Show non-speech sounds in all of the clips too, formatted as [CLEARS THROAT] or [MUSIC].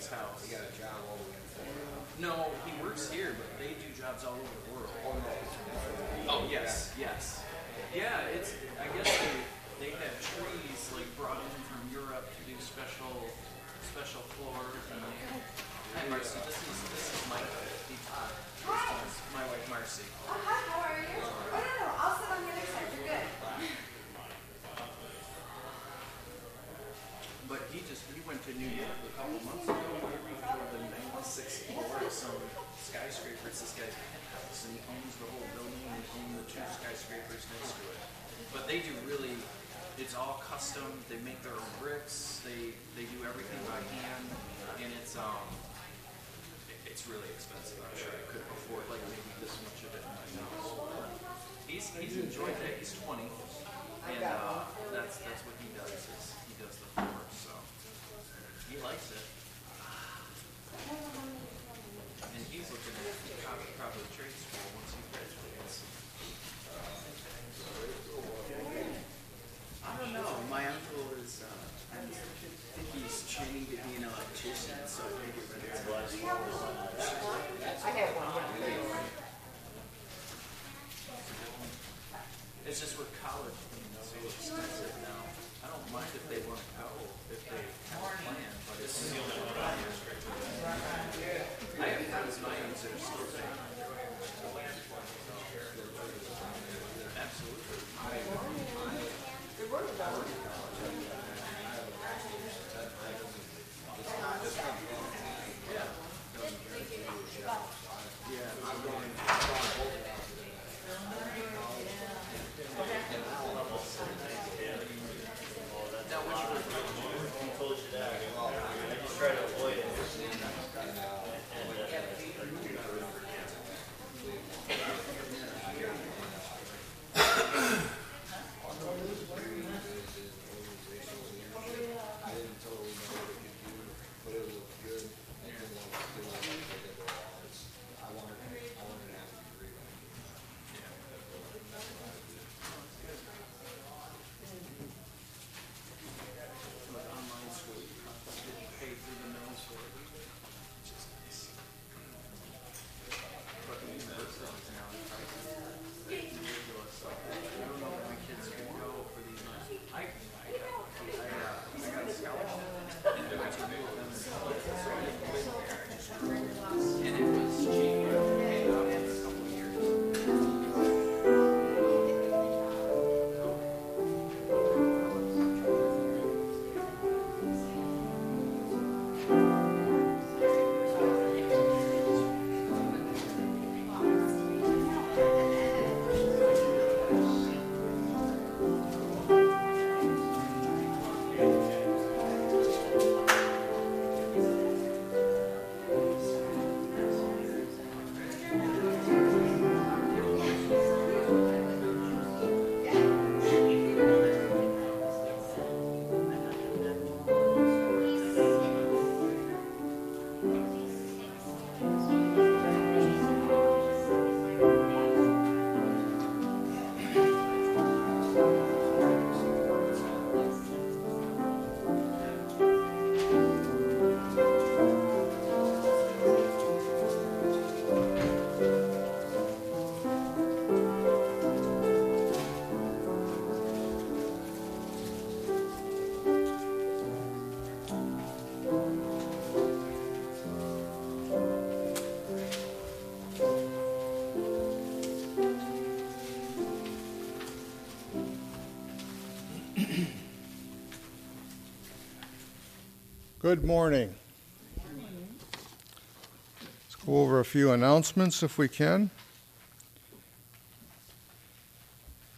his house. He got a job all the way in Florida. No, he works here, but they do jobs all over the world. Oh, yes, yes. Yeah, it's. I guess they, they have trees like brought in from Europe to do special special floors. And they, hi Marcy, this is this is my uh, My wife Marcy. he just he went to New York a couple months ago where he recorded the 96 floor of some skyscraper. It's this guy's penthouse, and he owns the whole building and owns the two skyscrapers next to it. But they do really, it's all custom. They make their own bricks. They they do everything by hand, and it's um. It's really expensive. I'm sure I could afford like maybe this much of it in my house. He's he's enjoyed it. He's 20, and uh, that's that's what he does. Is, he likes it. And he's looking at probably traits. Good morning. Let's go over a few announcements if we can.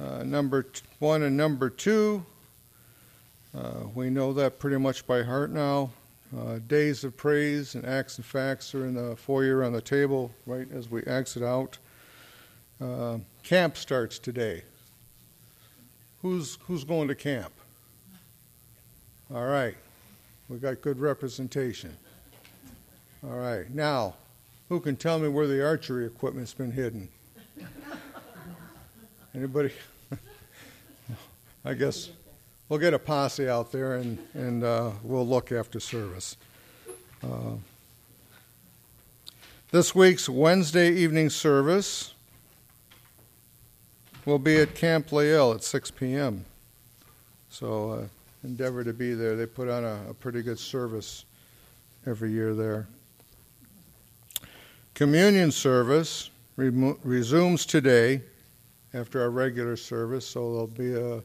Uh, number t- one and number two, uh, we know that pretty much by heart now. Uh, days of praise and acts and facts are in the foyer on the table right as we exit out. Uh, camp starts today. Who's who's going to camp? All right. We got good representation. All right. Now, who can tell me where the archery equipment's been hidden? Anybody? [LAUGHS] I guess we'll get a posse out there and, and uh, we'll look after service. Uh, this week's Wednesday evening service will be at Camp Lael at 6 p.m. So, uh, endeavor to be there. They put on a, a pretty good service every year there. Communion service remo- resumes today after our regular service, so there'll be a,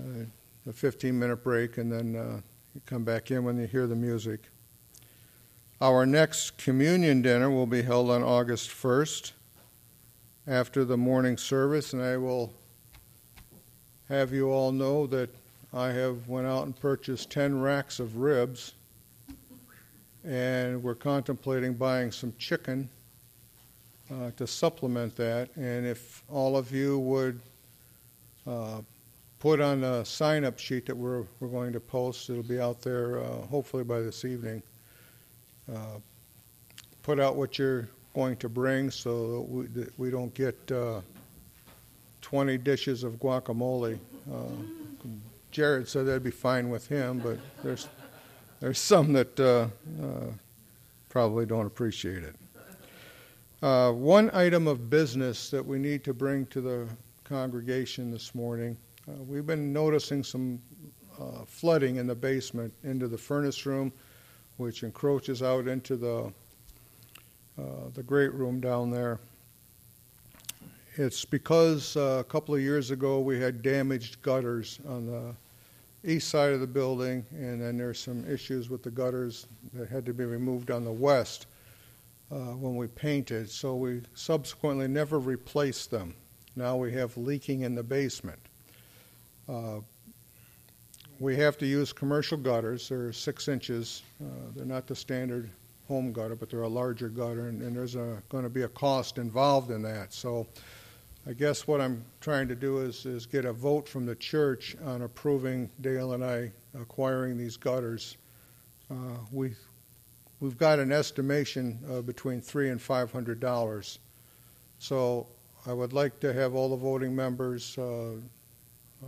a, a 15 minute break and then uh, you come back in when you hear the music. Our next communion dinner will be held on August 1st after the morning service, and I will have you all know that I have went out and purchased 10 racks of ribs and we're contemplating buying some chicken uh, to supplement that. And if all of you would uh, put on a sign-up sheet that we're, we're going to post, it'll be out there uh, hopefully by this evening. Uh, put out what you're going to bring so that we, that we don't get uh, 20 dishes of guacamole. Uh, Jared said that'd be fine with him, but there's there's some that uh, uh, probably don't appreciate it. Uh, one item of business that we need to bring to the congregation this morning. Uh, we've been noticing some uh, flooding in the basement into the furnace room, which encroaches out into the uh, the great room down there. It's because a couple of years ago we had damaged gutters on the east side of the building, and then there's some issues with the gutters that had to be removed on the west uh, when we painted. So we subsequently never replaced them. Now we have leaking in the basement. Uh, we have to use commercial gutters. They're six inches. Uh, they're not the standard home gutter, but they're a larger gutter, and, and there's going to be a cost involved in that. So I guess what I'm trying to do is, is get a vote from the church on approving Dale and I acquiring these gutters. Uh, we, we've got an estimation of between three and five hundred dollars. So I would like to have all the voting members uh, uh,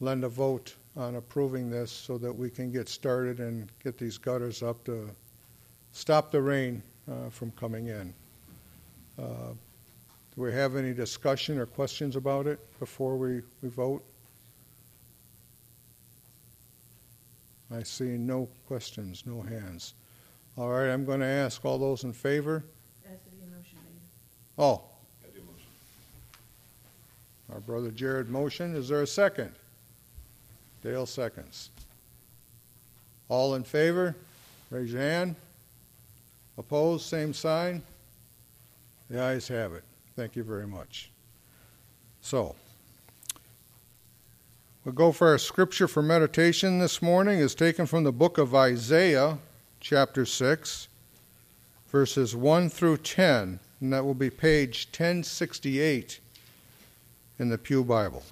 lend a vote on approving this so that we can get started and get these gutters up to stop the rain uh, from coming in. Do we have any discussion or questions about it before we, we vote? I see no questions, no hands. All right, I'm going to ask all those in favor. Has to motion. Oh, I do motion. our brother Jared motion. Is there a second? Dale seconds. All in favor? Raise your hand. Opposed? Same sign. The ayes have it. Thank you very much. So, we'll go for our scripture for meditation this morning is taken from the book of Isaiah, chapter 6, verses 1 through 10, and that will be page 1068 in the Pew Bible.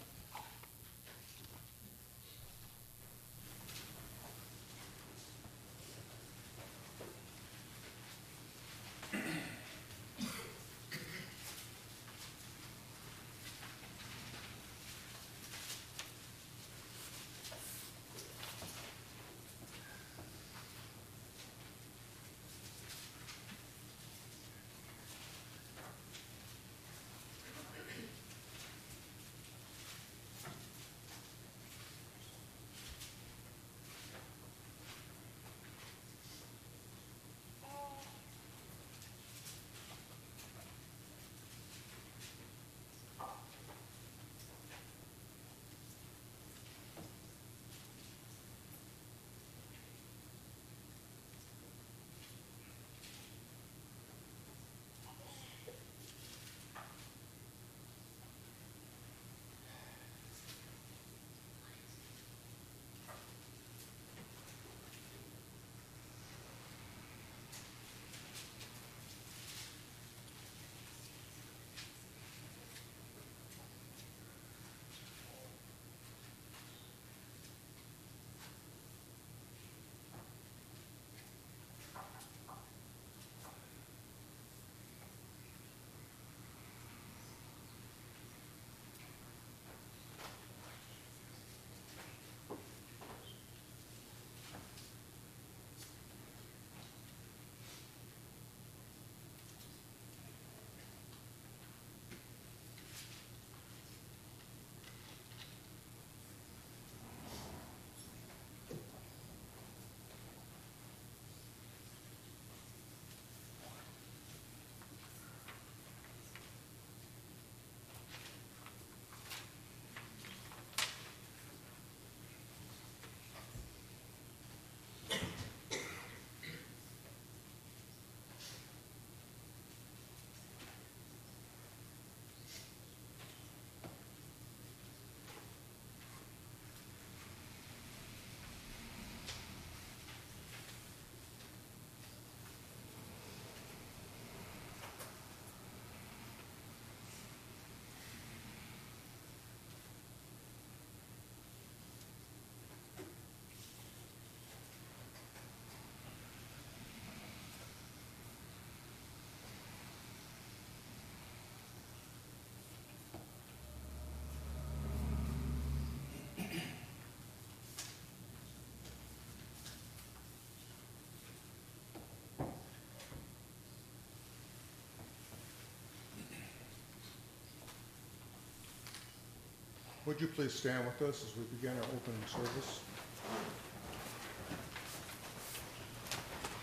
Would you please stand with us as we begin our opening service?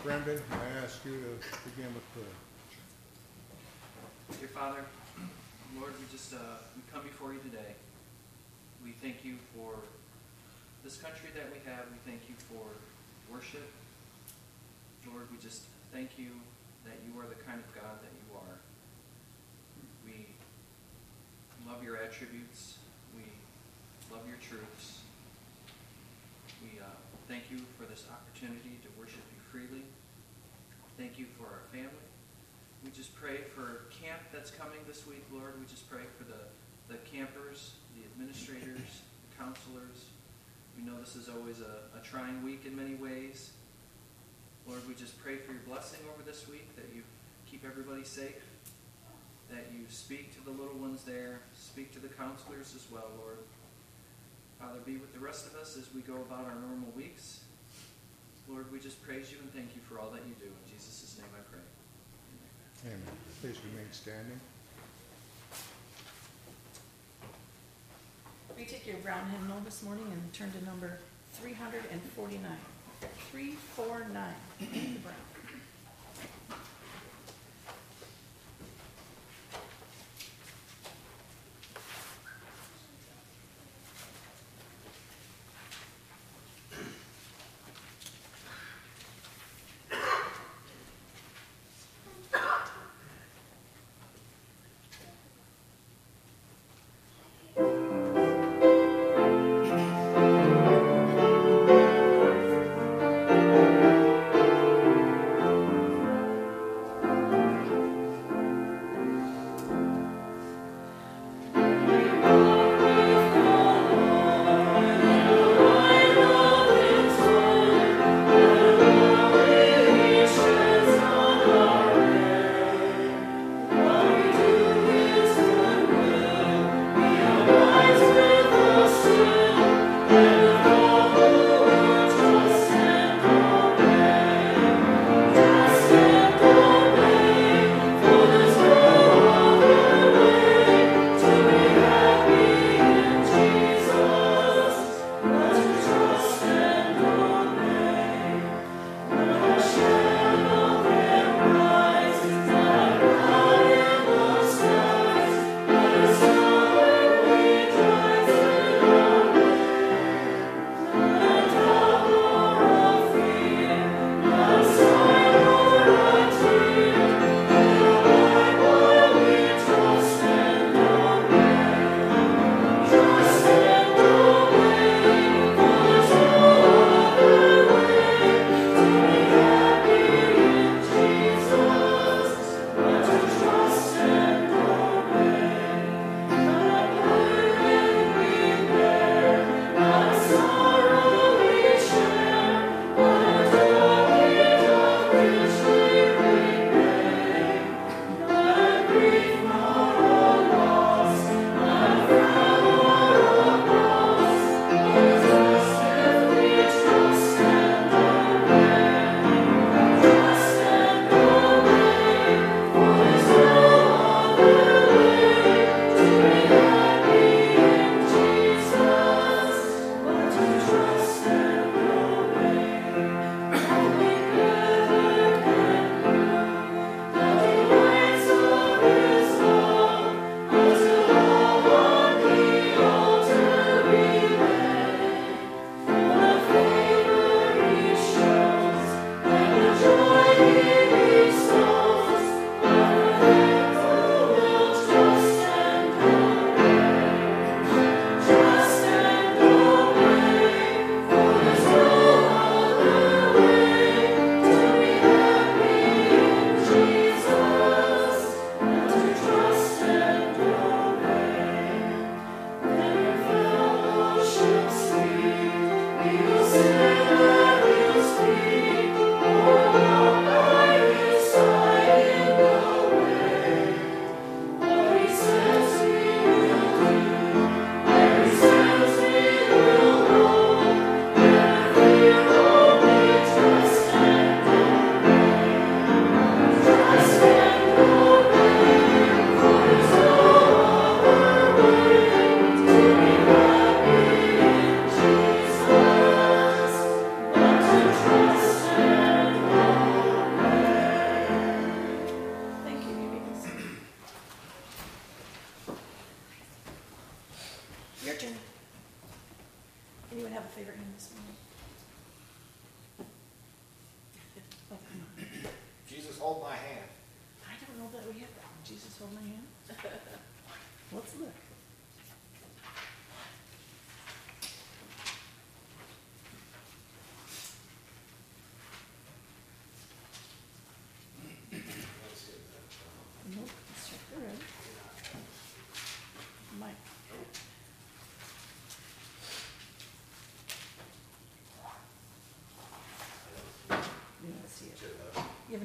Brendan, I ask you to begin with prayer. Dear Father, Lord, we just, uh, we come before you today. We thank you for this country that we have. We thank you for worship. Lord, we just thank you that you are the kind of God that you are. We love your attributes. Love your truths. We uh, thank you for this opportunity to worship you freely. Thank you for our family. We just pray for camp that's coming this week, Lord. We just pray for the, the campers, the administrators, the counselors. We know this is always a, a trying week in many ways. Lord, we just pray for your blessing over this week, that you keep everybody safe, that you speak to the little ones there, speak to the counselors as well, Lord. Father, be with the rest of us as we go about our normal weeks. Lord, we just praise you and thank you for all that you do. In Jesus' name I pray. Amen. Amen. Please remain standing. We take your brown hymnal this morning and turn to number 349. 349, the brown.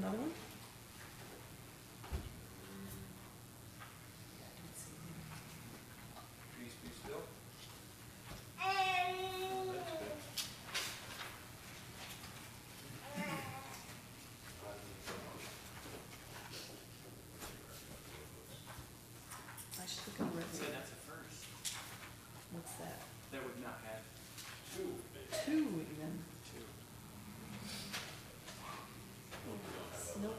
Another one? I don't see it. Peace be still. I should look at red. So that's a first. What's that? That would not have Two two. Nope.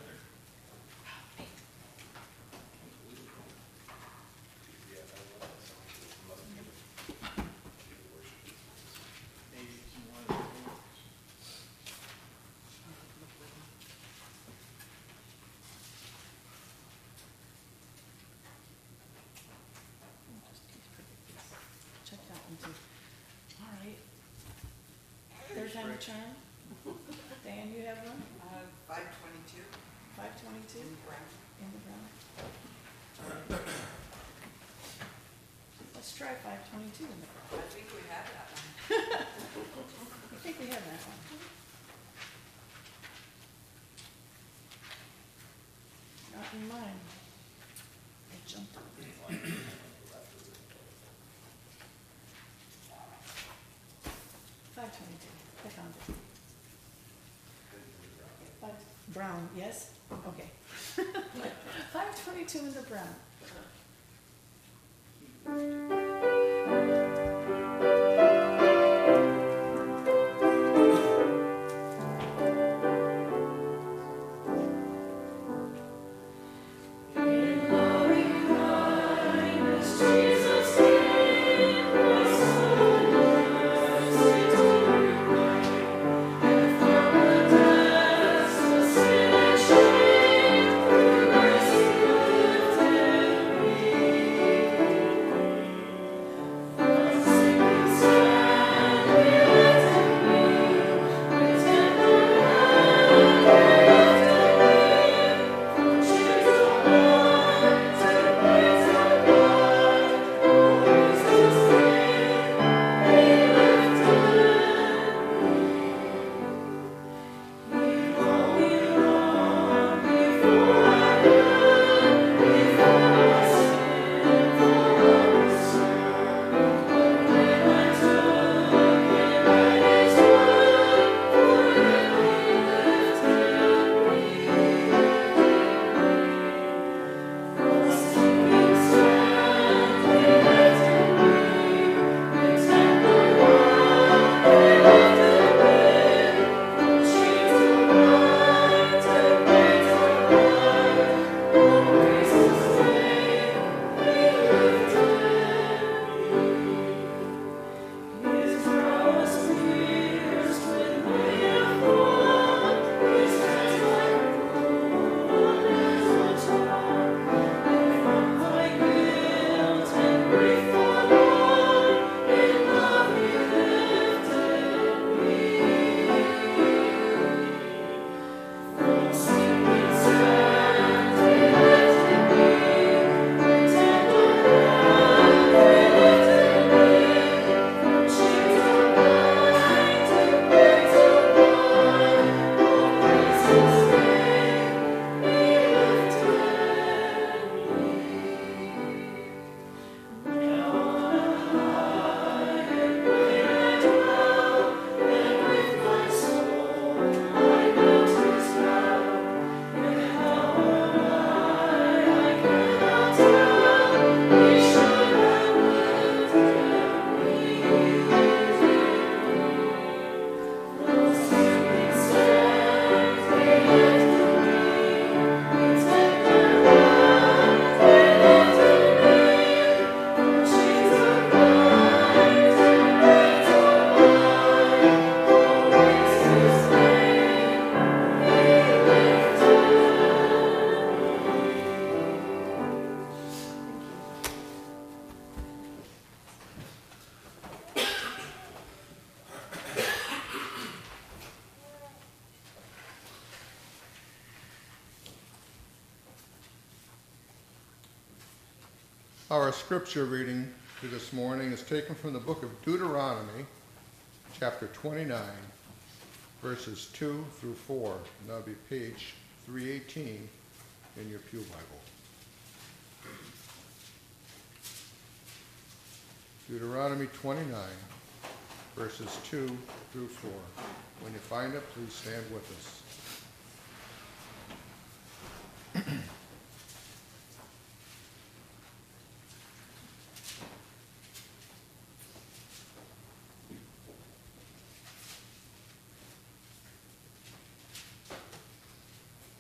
Maybe you wanted to. Check that one too. All right. Time charm. Dan, you have one? Uh, five twenty-two Five twenty-two in brown. in the brown. Let's try five twenty-two in the brown. I think we have that one. [LAUGHS] I think we have that one. Not in mine. I jumped on Five twenty-two, I found it. Five, brown, yes? Okay. [LAUGHS] Five twenty-two in the brown. Scripture reading for this morning is taken from the book of Deuteronomy, chapter 29, verses 2 through 4. And that'll be page 318 in your Pew Bible. Deuteronomy 29, verses 2 through 4. When you find it, please stand with us. [CLEARS THROAT]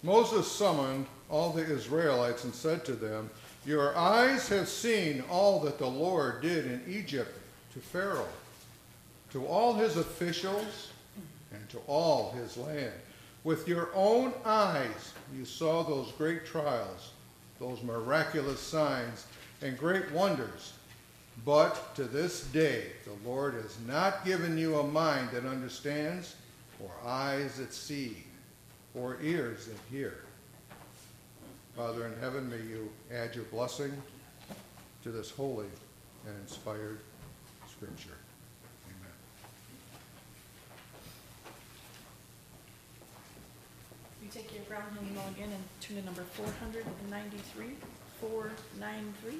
Moses summoned all the Israelites and said to them, Your eyes have seen all that the Lord did in Egypt to Pharaoh, to all his officials, and to all his land. With your own eyes you saw those great trials, those miraculous signs, and great wonders. But to this day the Lord has not given you a mind that understands, or eyes that see or ears that hear. Father in heaven, may you add your blessing to this holy and inspired scripture. Amen. You take your brown hymnal again and turn to number 493, 493.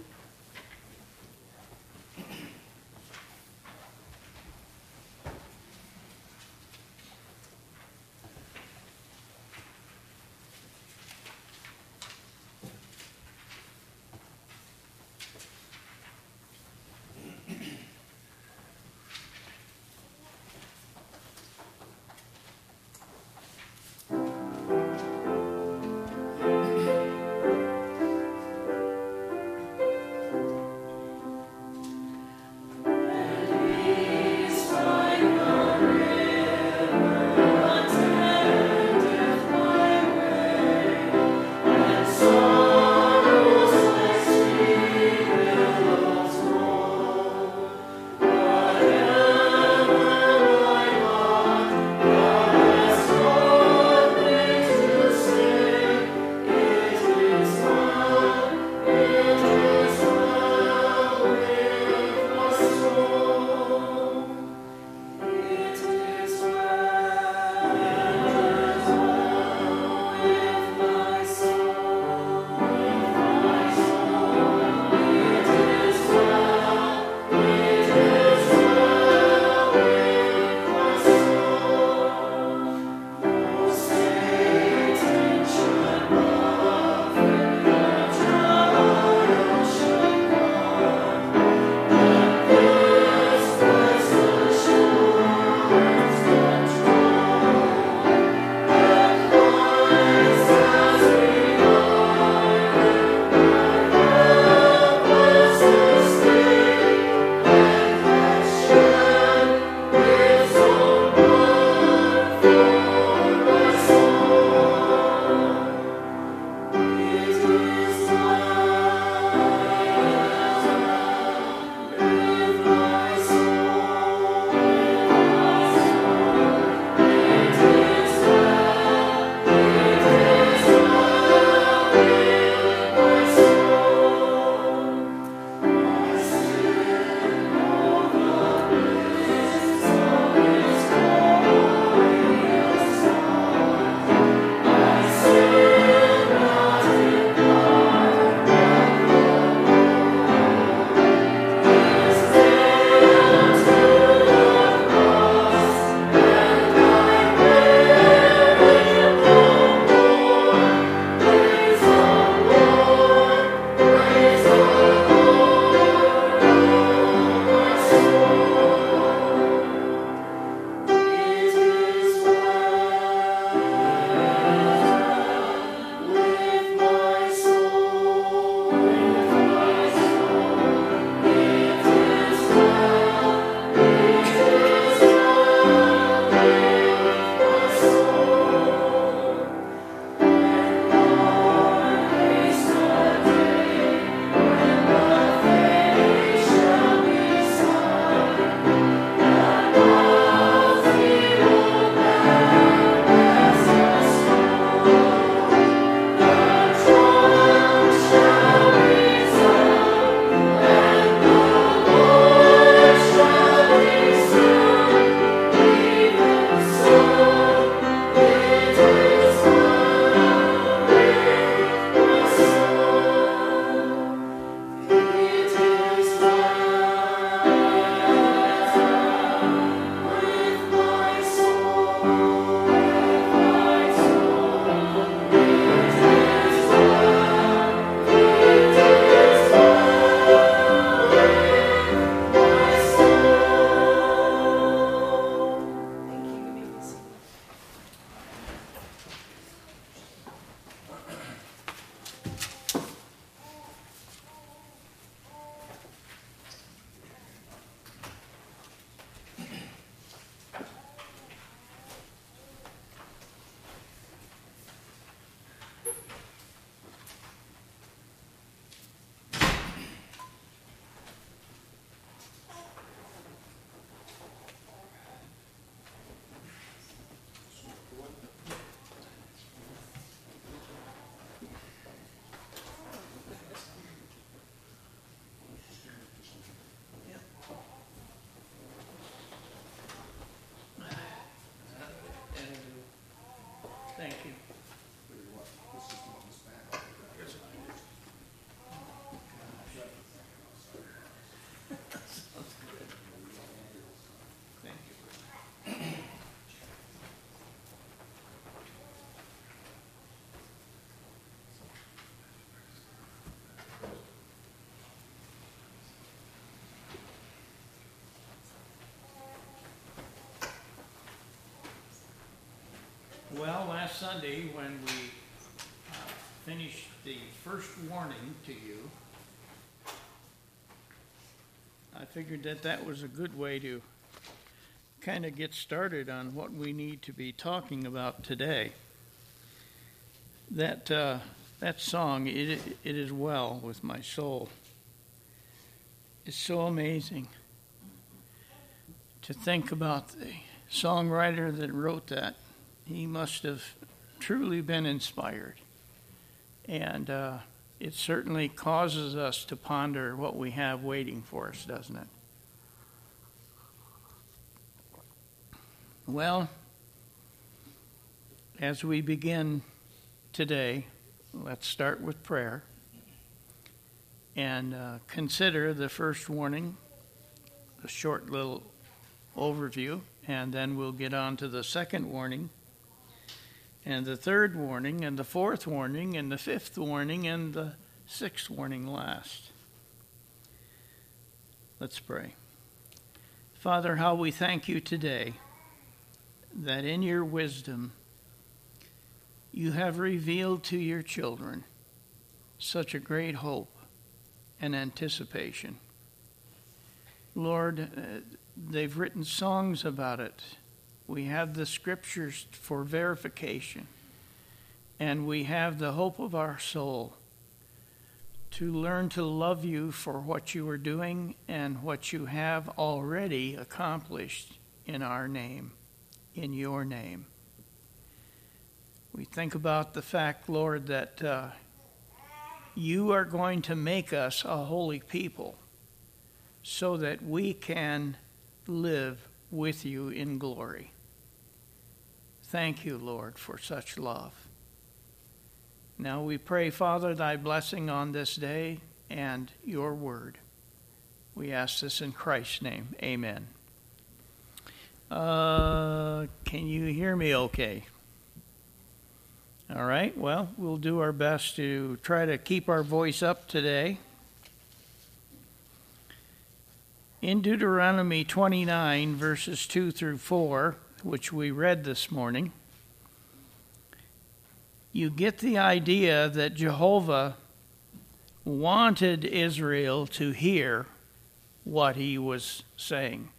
Sunday when we uh, finished the first warning to you, I figured that that was a good way to kind of get started on what we need to be talking about today. That uh, that song, it, it is well with my soul. It's so amazing to think about the songwriter that wrote that. He must have truly been inspired. And uh, it certainly causes us to ponder what we have waiting for us, doesn't it? Well, as we begin today, let's start with prayer and uh, consider the first warning, a short little overview, and then we'll get on to the second warning, and the third warning, and the fourth warning, and the fifth warning, and the sixth warning last. Let's pray. Father, how we thank you today that in your wisdom you have revealed to your children such a great hope and anticipation. Lord, uh, they've written songs about it. We have the scriptures for verification. And we have the hope of our soul to learn to love you for what you are doing and what you have already accomplished in our name in your name. We think about the fact, Lord, that uh, you are going to make us a holy people so that we can live with you in glory. Thank you, Lord, for such love. Now we pray, Father, thy blessing on this day and your word. We ask this in Christ's name. Amen. Uh, can you hear me okay? All right, well, we'll do our best to try to keep our voice up today. In Deuteronomy 29, verses 2 through 4, which we read this morning, you get the idea that Jehovah wanted Israel to hear what he was saying.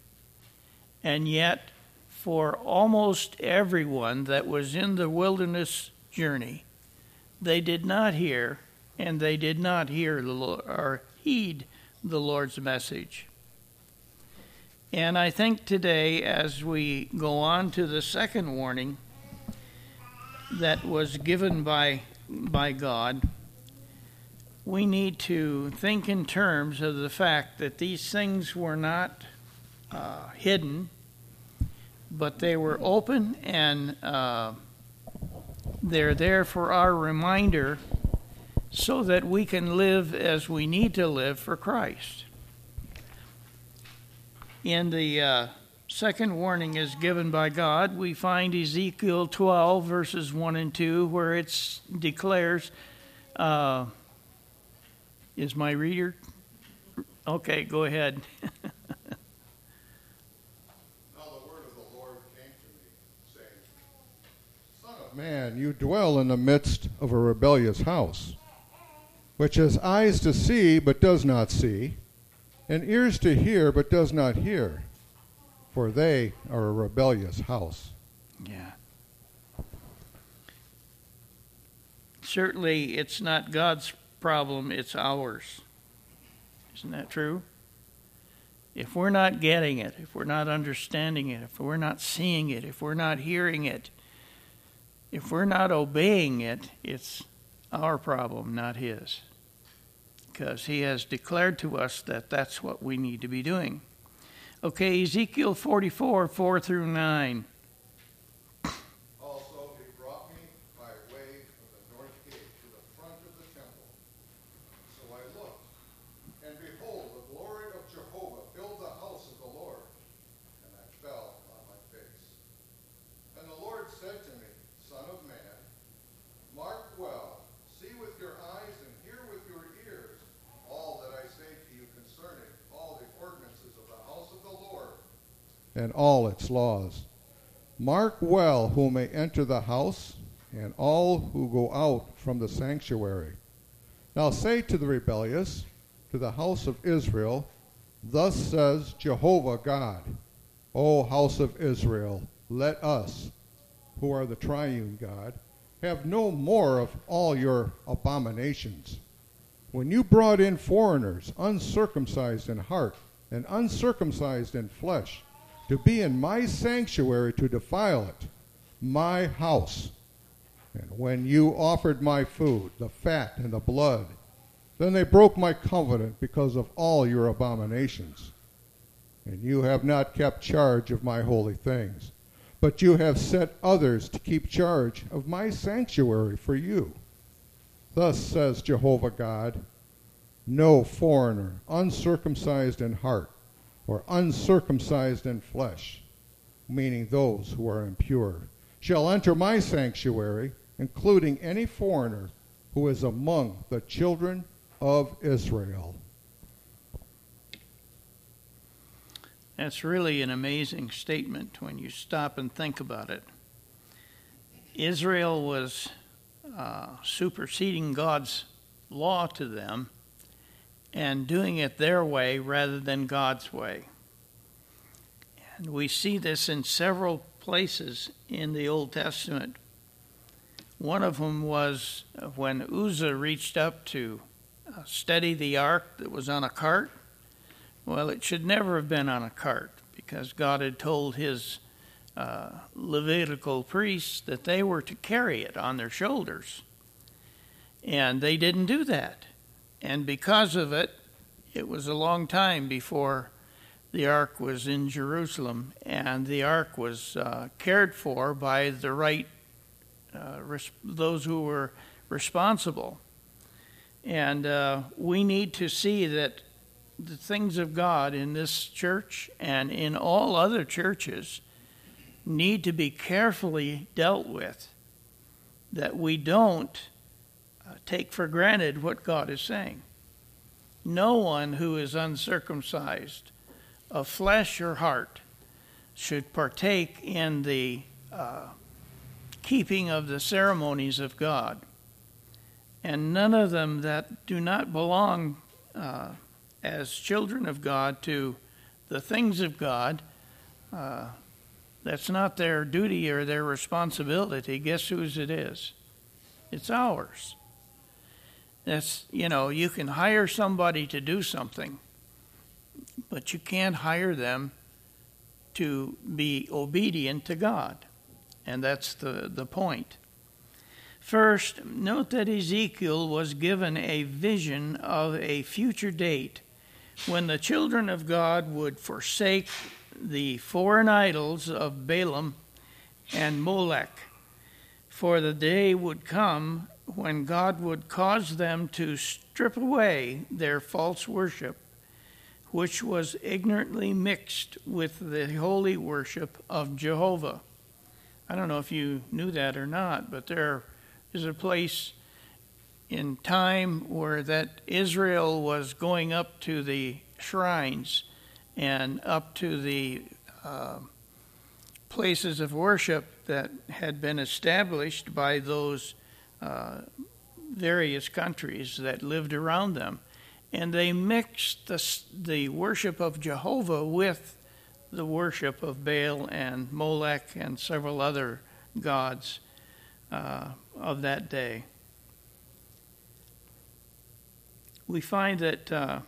And yet, for almost everyone that was in the wilderness journey, they did not hear, and they did not hear the Lord, or heed the Lord's message. And I think today, as we go on to the second warning that was given by, by God, we need to think in terms of the fact that these things were not uh, hidden, but they were open and uh, they're there for our reminder so that we can live as we need to live for Christ. In the uh, second warning is given by God, we find Ezekiel 12, verses 1 and 2, where it declares, uh, Is my reader? Okay, go ahead. [LAUGHS] Now the word of the Lord came to me, saying, Son of man, you dwell in the midst of a rebellious house, which has eyes to see but does not see, and ears to hear but does not hear, for they are a rebellious house. Yeah. Certainly, it's not God's problem, it's ours. Isn't that true? If we're not getting it, if we're not understanding it, if we're not seeing it, if we're not hearing it, if we're not obeying it, it's our problem, not His. Because He has declared to us that that's what we need to be doing. Okay, Ezekiel 44, 4 through 9. And all its laws. Mark well who may enter the house, and all who go out from the sanctuary. Now say to the rebellious, to the house of Israel, Thus says Jehovah God, O house of Israel, let us, who are the triune God, have no more of all your abominations. When you brought in foreigners, uncircumcised in heart and uncircumcised in flesh, to be in my sanctuary to defile it, my house, and when you offered my food, the fat and the blood, then they broke my covenant because of all your abominations. And you have not kept charge of my holy things, but you have set others to keep charge of my sanctuary for you. Thus says Jehovah God No foreigner, uncircumcised in heart, or uncircumcised in flesh, meaning those who are impure, shall enter my sanctuary, including any foreigner who is among the children of Israel. That's really an amazing statement when you stop and think about it. Israel was uh, superseding God's law to them and doing it their way rather than God's way. And we see this in several places in the Old Testament. One of them was when Uzzah reached up to uh, steady the ark that was on a cart. Well, it should never have been on a cart because God had told his uh, Levitical priests that they were to carry it on their shoulders. And they didn't do that. And because of it, it was a long time before the ark was in Jerusalem, and the ark was uh, cared for by the right uh, res- those who were responsible. And uh, we need to see that the things of God in this church and in all other churches need to be carefully dealt with, that we don't take for granted what God is saying. No one who is uncircumcised of flesh or heart should partake in the uh, keeping of the ceremonies of God and none of them that do not belong uh, as children of God to the things of God. Uh, that's not their duty or their responsibility. Guess whose it is? It's ours. That's, you know, you can hire somebody to do something, but you can't hire them to be obedient to God. And that's the, the point. First, note that Ezekiel was given a vision of a future date when the children of God would forsake the foreign idols of Balaam and Molech. For the day would come when God would cause them to strip away their false worship, which was ignorantly mixed with the holy worship of Jehovah. I don't know if you knew that or not, but there is a place in time where that Israel was going up to the shrines and up to the uh, places of worship that had been established by those uh, various countries that lived around them. And they mixed the, the worship of Jehovah with the worship of Baal and Molech and several other gods uh, of that day. We find that uh,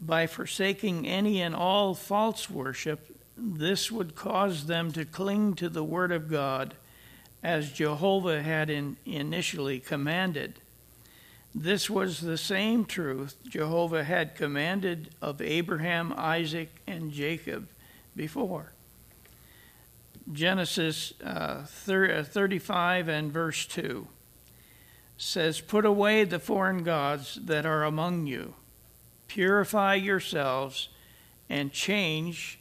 by forsaking any and all false worship, this would cause them to cling to the Word of God as Jehovah had in, initially commanded. This was the same truth Jehovah had commanded of Abraham, Isaac, and Jacob before. Genesis uh, 35 and verse 2 says, Put away the foreign gods that are among you, purify yourselves, and change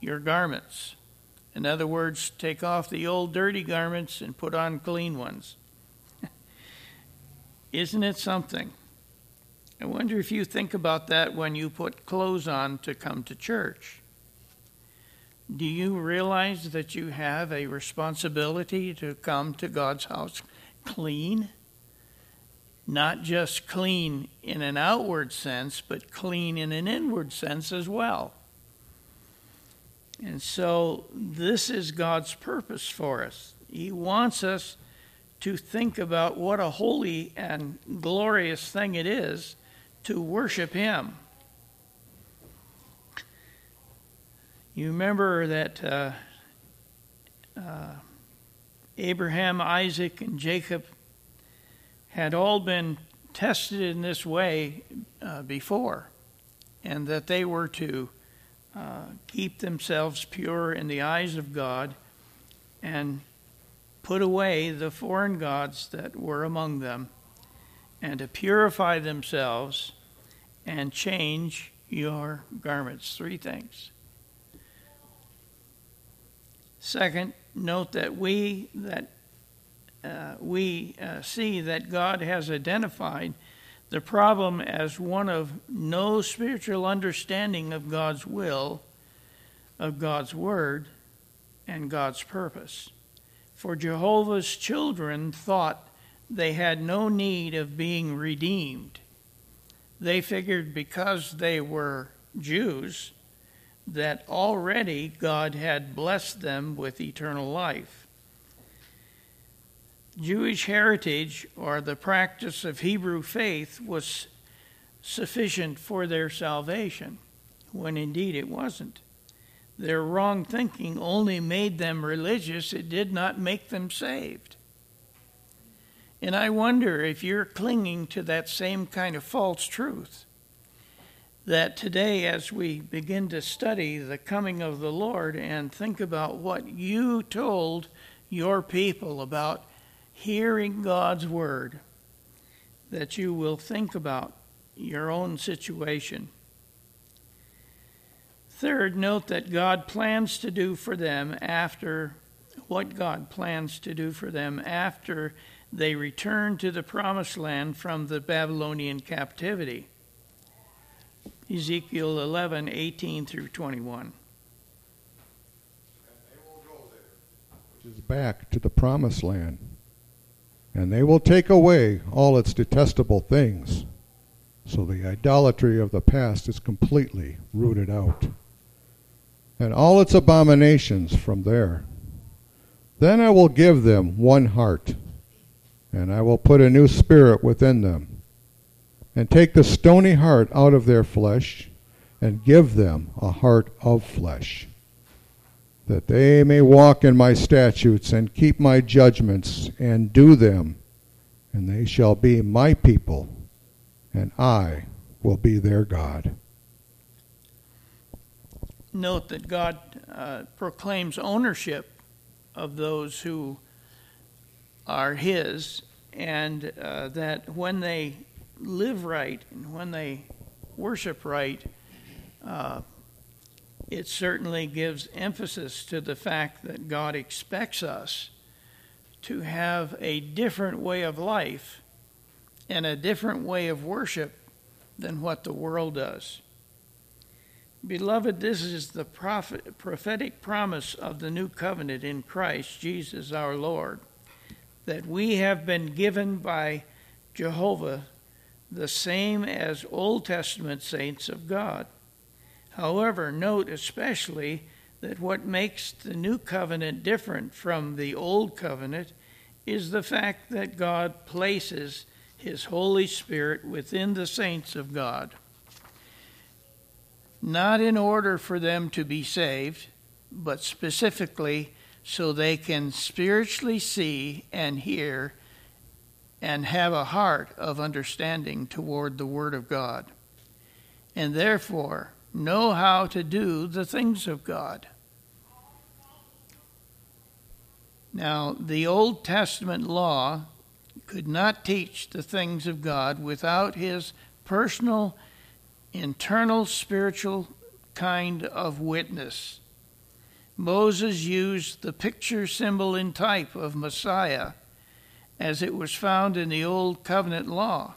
your garments. In other words, take off the old dirty garments and put on clean ones. [LAUGHS] Isn't it something? I wonder if you think about that when you put clothes on to come to church. Do you realize that you have a responsibility to come to God's house clean? Not just clean in an outward sense, but clean in an inward sense as well. And so, this is God's purpose for us. He wants us to think about what a holy and glorious thing it is to worship Him. You remember that uh, uh, Abraham, Isaac, and Jacob had all been tested in this way uh, before, and that they were to uh, keep themselves pure in the eyes of God and put away the foreign gods that were among them, and to purify themselves and change your garments. Three things. Second, note that we that uh, we uh, see that God has identified the problem as one of no spiritual understanding of God's will, of God's word, and God's purpose. For Jehovah's children thought they had no need of being redeemed. They figured because they were Jews that already God had blessed them with eternal life. Jewish heritage, or the practice of Hebrew faith, was sufficient for their salvation, when indeed it wasn't. Their wrong thinking only made them religious, it did not make them saved. And I wonder if you're clinging to that same kind of false truth that today, as we begin to study the coming of the Lord and think about what you told your people about hearing God's word, that you will think about your own situation. Third, note that God plans to do for them after what God plans to do for them after they return to the promised land from the Babylonian captivity. Ezekiel 11, 18 through 21. Which is back to the promised land. And they will take away all its detestable things. So the idolatry of the past is completely rooted out. And all its abominations from there. Then I will give them one heart, and I will put a new spirit within them and take the stony heart out of their flesh and give them a heart of flesh, that they may walk in my statutes and keep my judgments and do them, and they shall be my people, and I will be their God. Note that God uh, proclaims ownership of those who are His, and uh, that when they live right and when they worship right, uh, it certainly gives emphasis to the fact that God expects us to have a different way of life and a different way of worship than what the world does. Beloved, this is the prophet, prophetic promise of the new covenant in Christ Jesus our Lord, that we have been given by Jehovah the same as Old Testament saints of God. However, note especially that what makes the new covenant different from the old covenant is the fact that God places his Holy Spirit within the saints of God. Not in order for them to be saved, but specifically so they can spiritually see and hear and have a heart of understanding toward the Word of God, and therefore know how to do the things of God. Now, the Old Testament law could not teach the things of God without his personal, internal, spiritual kind of witness. Moses used the picture, symbol, and type of Messiah as it was found in the Old Covenant law.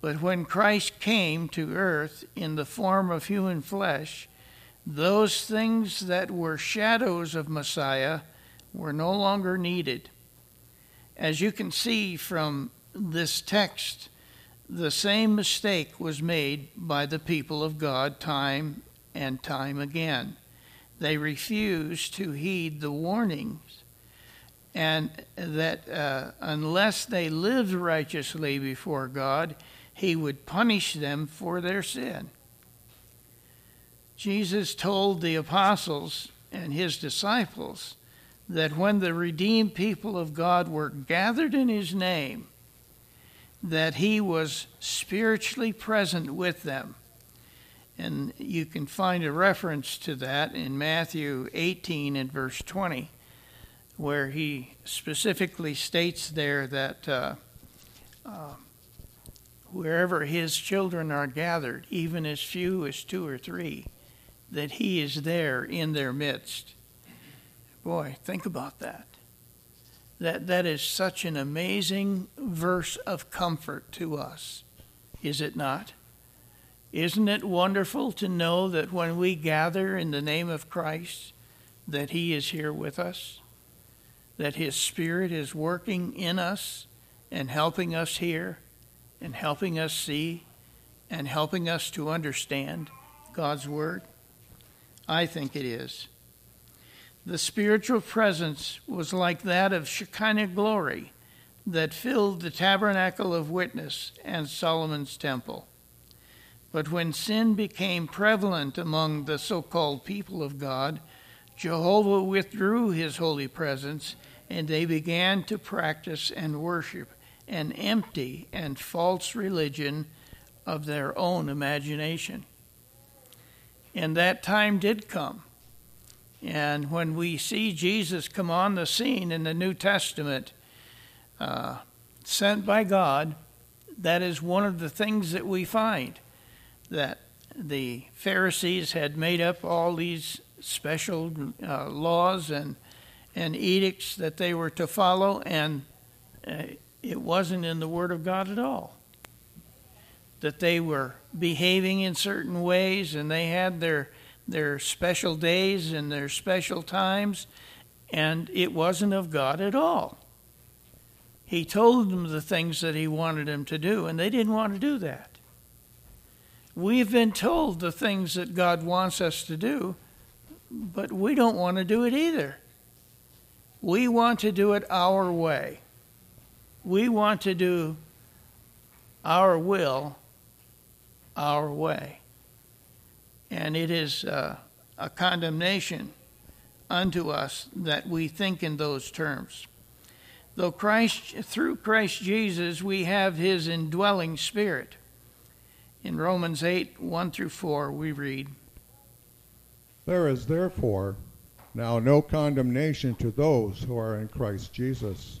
But when Christ came to earth in the form of human flesh, those things that were shadows of Messiah were no longer needed. As you can see from this text, the same mistake was made by the people of God time and time again. They refused to heed the warnings, and that uh, unless they lived righteously before God, He would punish them for their sin. Jesus told the apostles and His disciples that when the redeemed people of God were gathered in his name, that he was spiritually present with them. And you can find a reference to that in Matthew 18 and verse 20, where he specifically states there that uh, uh, wherever his children are gathered, even as few as two or three, that he is there in their midst. Boy, think about that. That that is such an amazing verse of comfort to us, is it not? Isn't it wonderful to know that when we gather in the name of Christ, that He is here with us, that His Spirit is working in us and helping us hear and helping us see and helping us to understand God's Word? I think it is. The spiritual presence was like that of Shekinah glory that filled the tabernacle of witness and Solomon's temple. But when sin became prevalent among the so called people of God, Jehovah withdrew his holy presence, and they began to practice and worship an empty and false religion of their own imagination. And that time did come and when we see Jesus come on the scene in the New Testament, uh, sent by God, that is one of the things that we find that the Pharisees had made up all these special uh, laws and and edicts that they were to follow, and uh, it wasn't in the Word of God at all. That they were behaving in certain ways, and they had their their special days and their special times, and it wasn't of God at all. He told them the things that He wanted them to do, and they didn't want to do that. We've been told the things that God wants us to do, but we don't want to do it either. We want to do it our way. We want to do our will our way and it is uh, a condemnation unto us that we think in those terms. Though Christ, through Christ Jesus, we have his indwelling spirit. In Romans 8 1 through 4, we read There is therefore now no condemnation to those who are in Christ Jesus,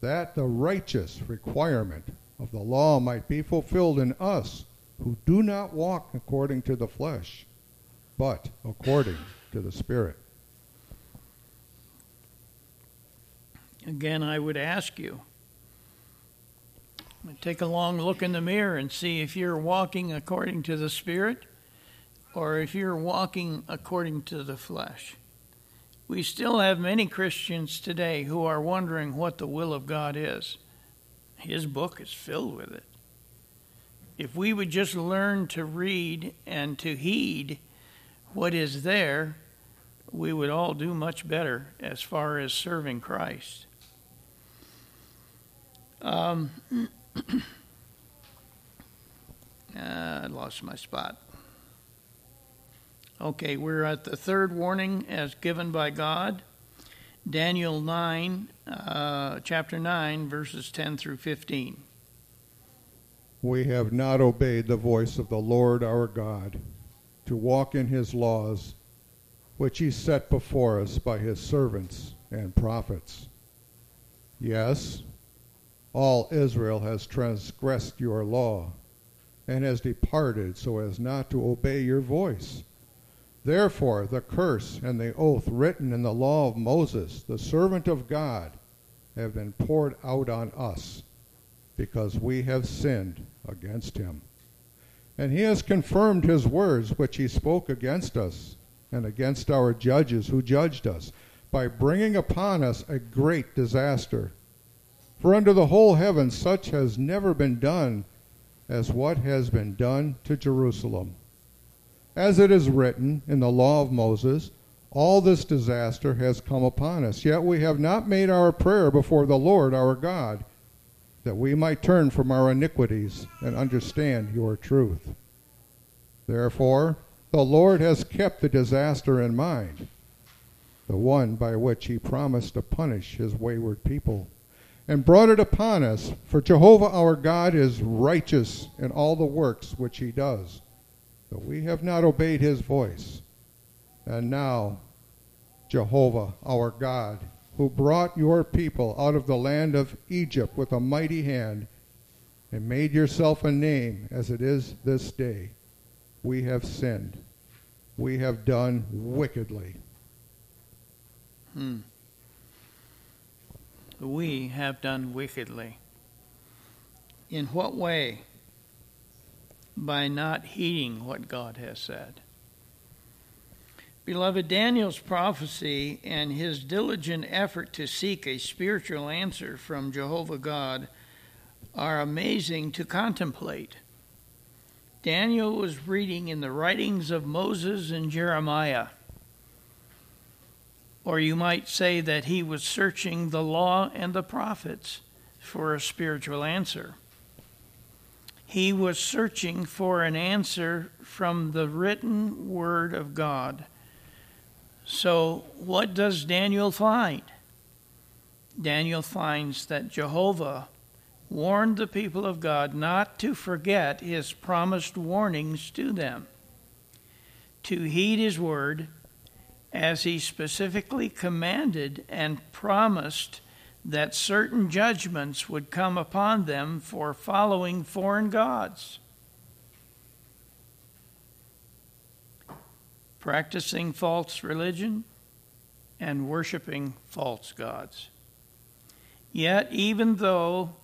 that the righteous requirement of the law might be fulfilled in us who do not walk according to the flesh, but according to the Spirit. Again, I would ask you take a long look in the mirror and see if you're walking according to the Spirit or if you're walking according to the flesh. We still have many Christians today who are wondering what the will of God is. His book is filled with it if we would just learn to read and to heed what is there, we would all do much better as far as serving Christ. Um, [CLEARS THROAT] I lost my spot. Okay, we're at the third warning as given by God. Daniel 9, uh, chapter 9, verses 10 through 15 we have not obeyed the voice of the Lord our God to walk in his laws, which he set before us by his servants and prophets. Yes, all Israel has transgressed your law and has departed so as not to obey your voice. Therefore, the curse and the oath written in the law of Moses, the servant of God, have been poured out on us, because we have sinned against him. And he has confirmed his words which he spoke against us and against our judges who judged us, by bringing upon us a great disaster. For under the whole heaven such has never been done as what has been done to Jerusalem. As it is written in the law of Moses, all this disaster has come upon us, yet we have not made our prayer before the Lord our God, that we might turn from our iniquities and understand your truth. Therefore, the Lord has kept the disaster in mind, the one by which he promised to punish his wayward people, and brought it upon us, for Jehovah our God is righteous in all the works which he does but we have not obeyed his voice. And now, Jehovah, our God, who brought your people out of the land of Egypt with a mighty hand, and made yourself a name as it is this day, we have sinned. We have done wickedly. Hmm. We have done wickedly. In what way? By not heeding what God has said. Beloved, Daniel's prophecy and his diligent effort to seek a spiritual answer from Jehovah God are amazing to contemplate. Daniel was reading in the writings of Moses and Jeremiah. Or you might say that he was searching the law and the prophets for a spiritual answer. He was searching for an answer from the written word of God. So, what does Daniel find? Daniel finds that Jehovah warned the people of God not to forget his promised warnings to them, to heed his word as he specifically commanded and promised that certain judgments would come upon them for following foreign gods, practicing false religion, and worshiping false gods. Yet, even though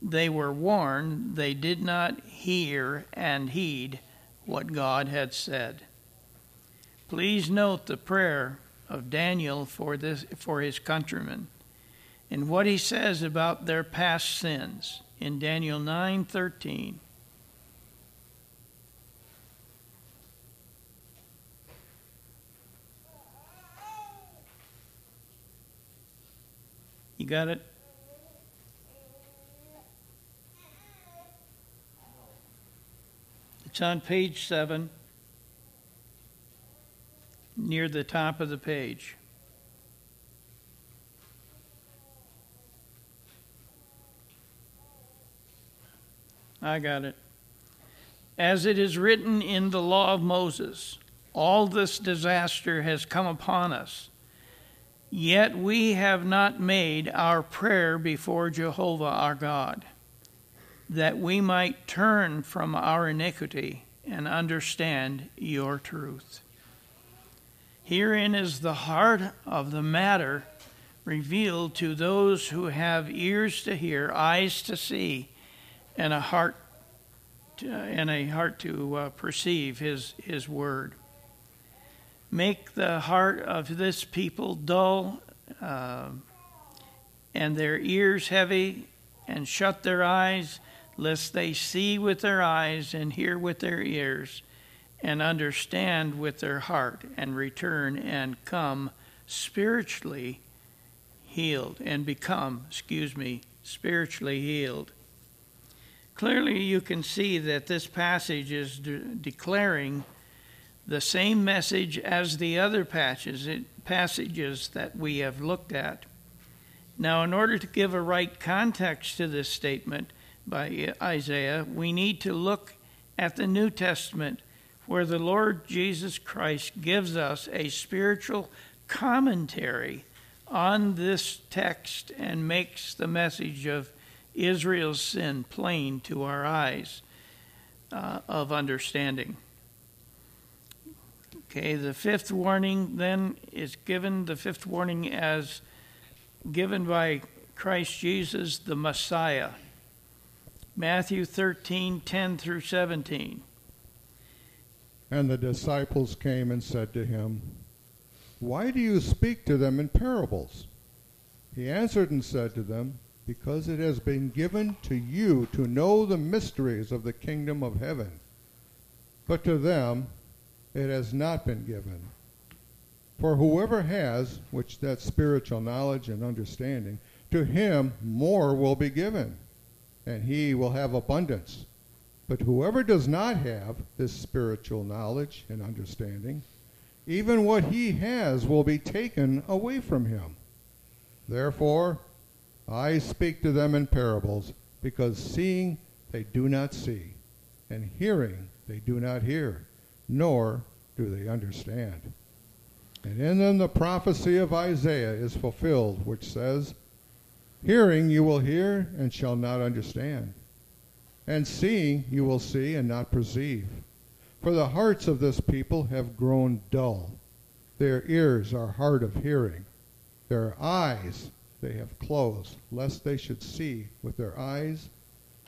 they were warned, they did not hear and heed what God had said. Please note the prayer of Daniel for, this, for his countrymen and what he says about their past sins in Daniel 9:13. You got it? It's on page 7 near the top of the page. I got it. As it is written in the law of Moses, all this disaster has come upon us. Yet we have not made our prayer before Jehovah our God, that we might turn from our iniquity and understand your truth. Herein is the heart of the matter revealed to those who have ears to hear, eyes to see, and a heart to, and a heart to uh, perceive his his word. Make the heart of this people dull, uh, and their ears heavy, and shut their eyes, lest they see with their eyes and hear with their ears, and understand with their heart, and return and come spiritually healed, and become, excuse me, spiritually healed. Clearly, you can see that this passage is de- declaring the same message as the other passages that we have looked at. Now, in order to give a right context to this statement by Isaiah, we need to look at the New Testament where the Lord Jesus Christ gives us a spiritual commentary on this text and makes the message of Israel's sin plain to our eyes uh, of understanding. Okay, the fifth warning then is given, the fifth warning as given by Christ Jesus, the Messiah. Matthew 13, 10 through 17. And the disciples came and said to him, Why do you speak to them in parables? He answered and said to them, Because it has been given to you to know the mysteries of the kingdom of heaven. But to them it has not been given. For whoever has, which that spiritual knowledge and understanding, to him more will be given, and he will have abundance. But whoever does not have this spiritual knowledge and understanding, even what he has will be taken away from him. Therefore, I speak to them in parables, because seeing they do not see, and hearing they do not hear, nor do they understand. And in them the prophecy of Isaiah is fulfilled, which says, Hearing you will hear and shall not understand, and seeing you will see and not perceive. For the hearts of this people have grown dull. Their ears are hard of hearing. Their eyes they have closed, lest they should see with their eyes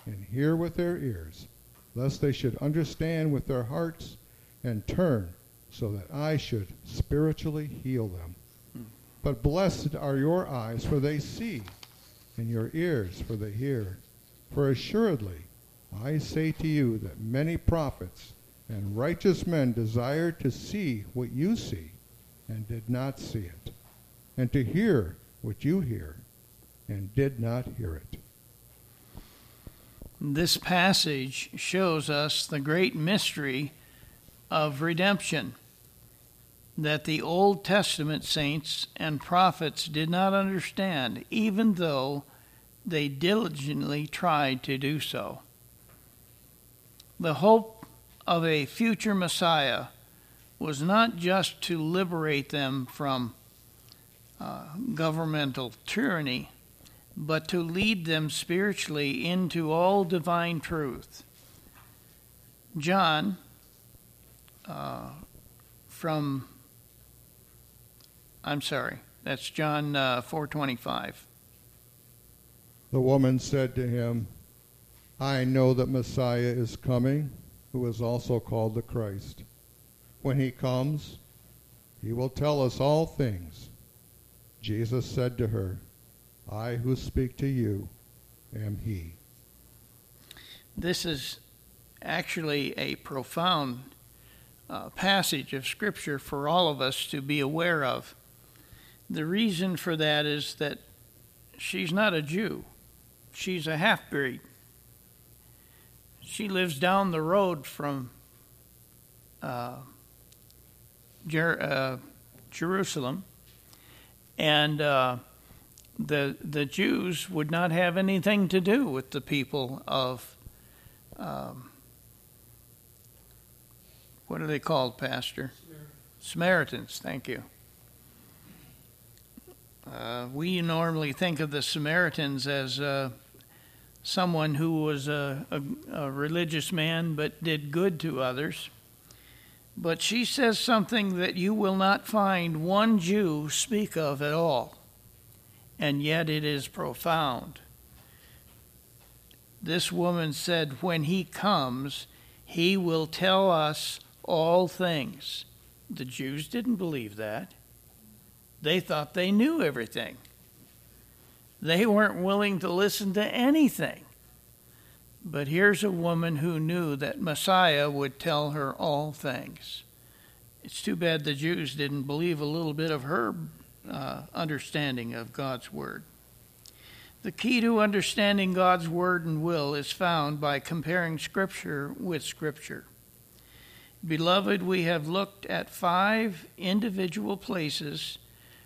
and hear with their ears, lest they should understand with their hearts and turn so that I should spiritually heal them. But blessed are your eyes, for they see, and your ears, for they hear. For assuredly, I say to you that many prophets and righteous men desired to see what you see, and did not see it, and to hear what you hear, and did not hear it. This passage shows us the great mystery of redemption that the Old Testament saints and prophets did not understand, even though they diligently tried to do so. The hope of a future Messiah was not just to liberate them from uh, governmental tyranny, but to lead them spiritually into all divine truth. John, uh, from I'm sorry, that's John uh, 4:25. The woman said to him, I know that Messiah is coming, who is also called the Christ. When he comes, he will tell us all things. Jesus said to her, I who speak to you am he. This is actually a profound uh, passage of Scripture for all of us to be aware of. The reason for that is that she's not a Jew, she's a half breed. She lives down the road from uh, Jer- uh, Jerusalem, and uh, the the Jews would not have anything to do with the people of um, what are they called, Pastor? Samaritans. Samaritans thank you. Uh, we normally think of the Samaritans as uh, someone who was a, a, a, religious man but did good to others. But she says something that you will not find one Jew speak of at all, and yet it is profound. This woman said, When he comes, he will tell us all things. The Jews didn't believe that. They thought they knew everything. They weren't willing to listen to anything. But here's a woman who knew that Messiah would tell her all things. It's too bad the Jews didn't believe a little bit of her uh, understanding of God's Word. The key to understanding God's Word and will is found by comparing Scripture with Scripture. Beloved, we have looked at five individual places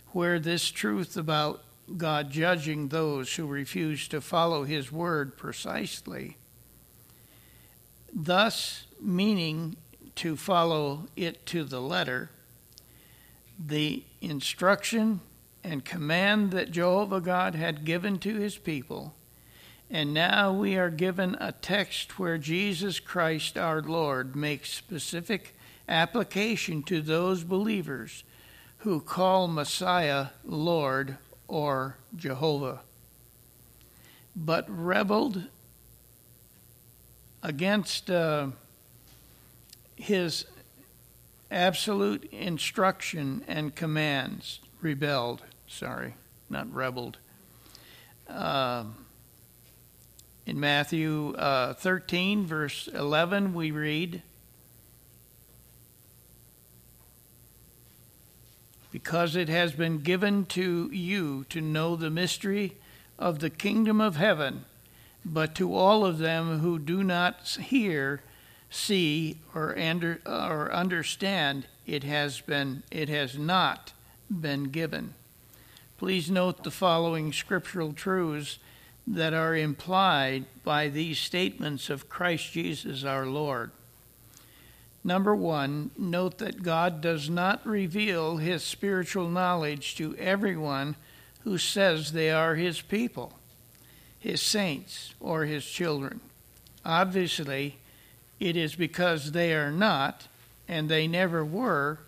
where this truth about God judging those who refuse to follow his word precisely, thus meaning to follow it to the letter, the instruction and command that Jehovah God had given to his people. And now we are given a text where Jesus Christ our Lord makes specific application to those believers who call Messiah Lord or Jehovah, but rebelled against uh, his absolute instruction and commands. Rebelled, sorry, not rebelled. Uh, in Matthew uh, 13, verse 11, we read, Because it has been given to you to know the mystery of the kingdom of heaven, but to all of them who do not hear, see, or, under, or understand, it has been it has not been given. Please note the following scriptural truths that are implied by these statements of Christ Jesus our Lord. Number one, note that God does not reveal his spiritual knowledge to everyone who says they are his people, his saints, or his children. Obviously, it is because they are not, and they never were,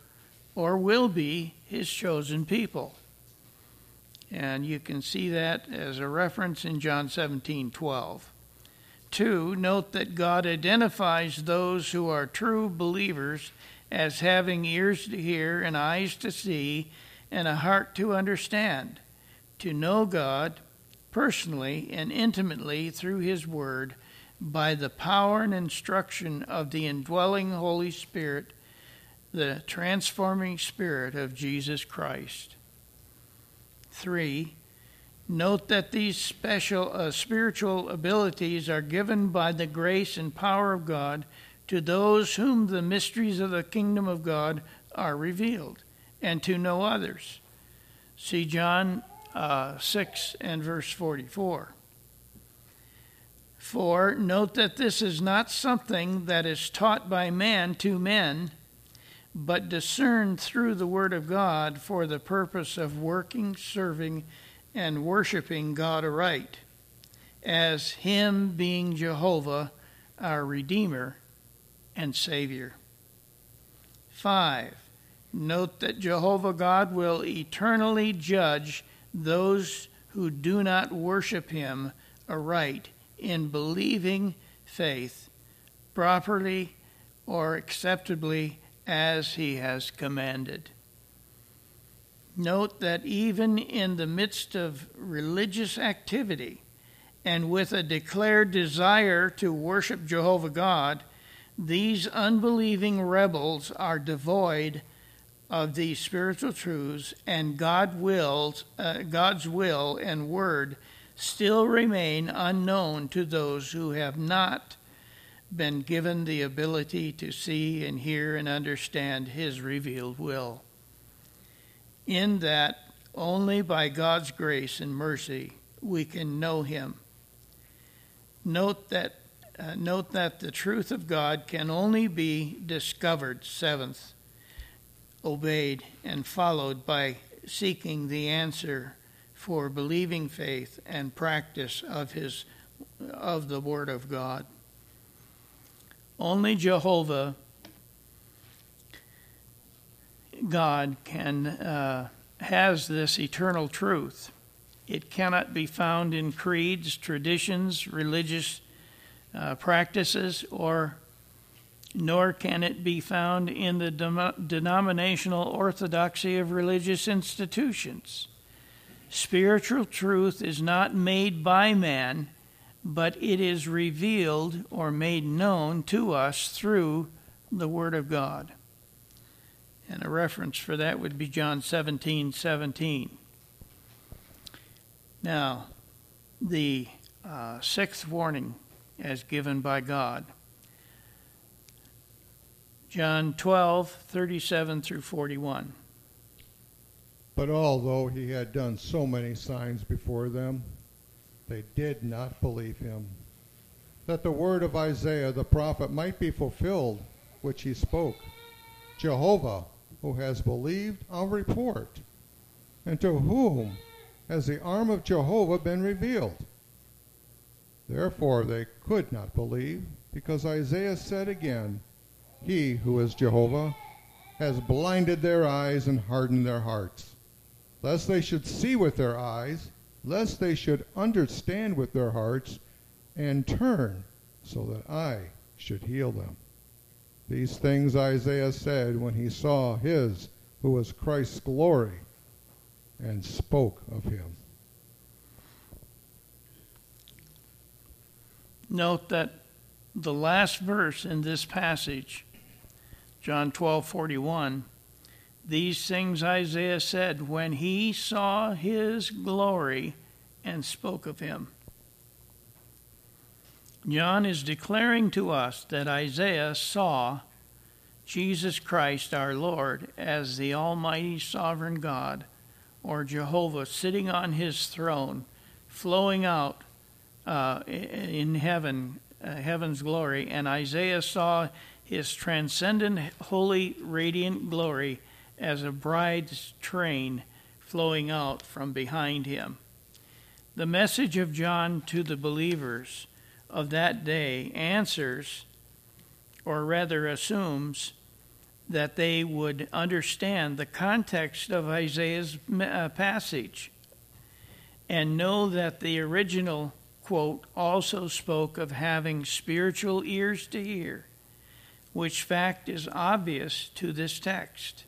or will be, his chosen people. And you can see that as a reference in John 17 12. Two, note that God identifies those who are true believers as having ears to hear and eyes to see and a heart to understand, to know God personally and intimately through His Word by the power and instruction of the indwelling Holy Spirit, the transforming Spirit of Jesus Christ. Three, note that these special uh, spiritual abilities are given by the grace and power of God to those whom the mysteries of the kingdom of God are revealed, and to no others. See John uh, 6 and verse 44. 4. Note that this is not something that is taught by man to men, but discerned through the Word of God for the purpose of working, serving, and worshiping God aright, as Him being Jehovah, our Redeemer and Savior. 5. Note that Jehovah God will eternally judge those who do not worship Him aright in believing faith properly or acceptably as he has commanded. Note that even in the midst of religious activity and with a declared desire to worship Jehovah God, these unbelieving rebels are devoid of these spiritual truths, and God wills, uh, God's will and word still remain unknown to those who have not been given the ability to see and hear and understand His revealed will. In that, only by God's grace and mercy we can know Him. Note that, uh, note that the truth of God can only be discovered, seventh, obeyed, and followed by seeking the answer for believing faith and practice of his of the word of God. Only Jehovah, God, can uh, has this eternal truth. It cannot be found in creeds, traditions, religious uh, practices, or nor can it be found in the denominational orthodoxy of religious institutions. Spiritual truth is not made by man but it is revealed or made known to us through the Word of God. And a reference for that would be John 17 17. Now, the uh, sixth warning as given by God. John 12, 37 through 41. But although he had done so many signs before them, they did not believe him. That the word of Isaiah the prophet might be fulfilled, which he spoke. Jehovah, who has believed our report, and to whom has the arm of Jehovah been revealed? Therefore they could not believe, because Isaiah said again, He who is Jehovah has blinded their eyes and hardened their hearts, lest they should see with their eyes, lest they should understand with their hearts, and turn, so that I should heal them. These things Isaiah said when he saw his, who was Christ's glory, and spoke of him. Note that the last verse in this passage, John 12 41, these things Isaiah said when he saw his glory and spoke of him. John is declaring to us that Isaiah saw Jesus Christ our Lord as the Almighty Sovereign God, or Jehovah, sitting on his throne, flowing out uh, in heaven, uh, heaven's glory, and Isaiah saw his transcendent, holy, radiant glory as a bride's train flowing out from behind him. The message of John to the believers of that day answers, or rather assumes, that they would understand the context of Isaiah's uh, passage and know that the original quote, also spoke of having spiritual ears to hear, which fact is obvious to this text.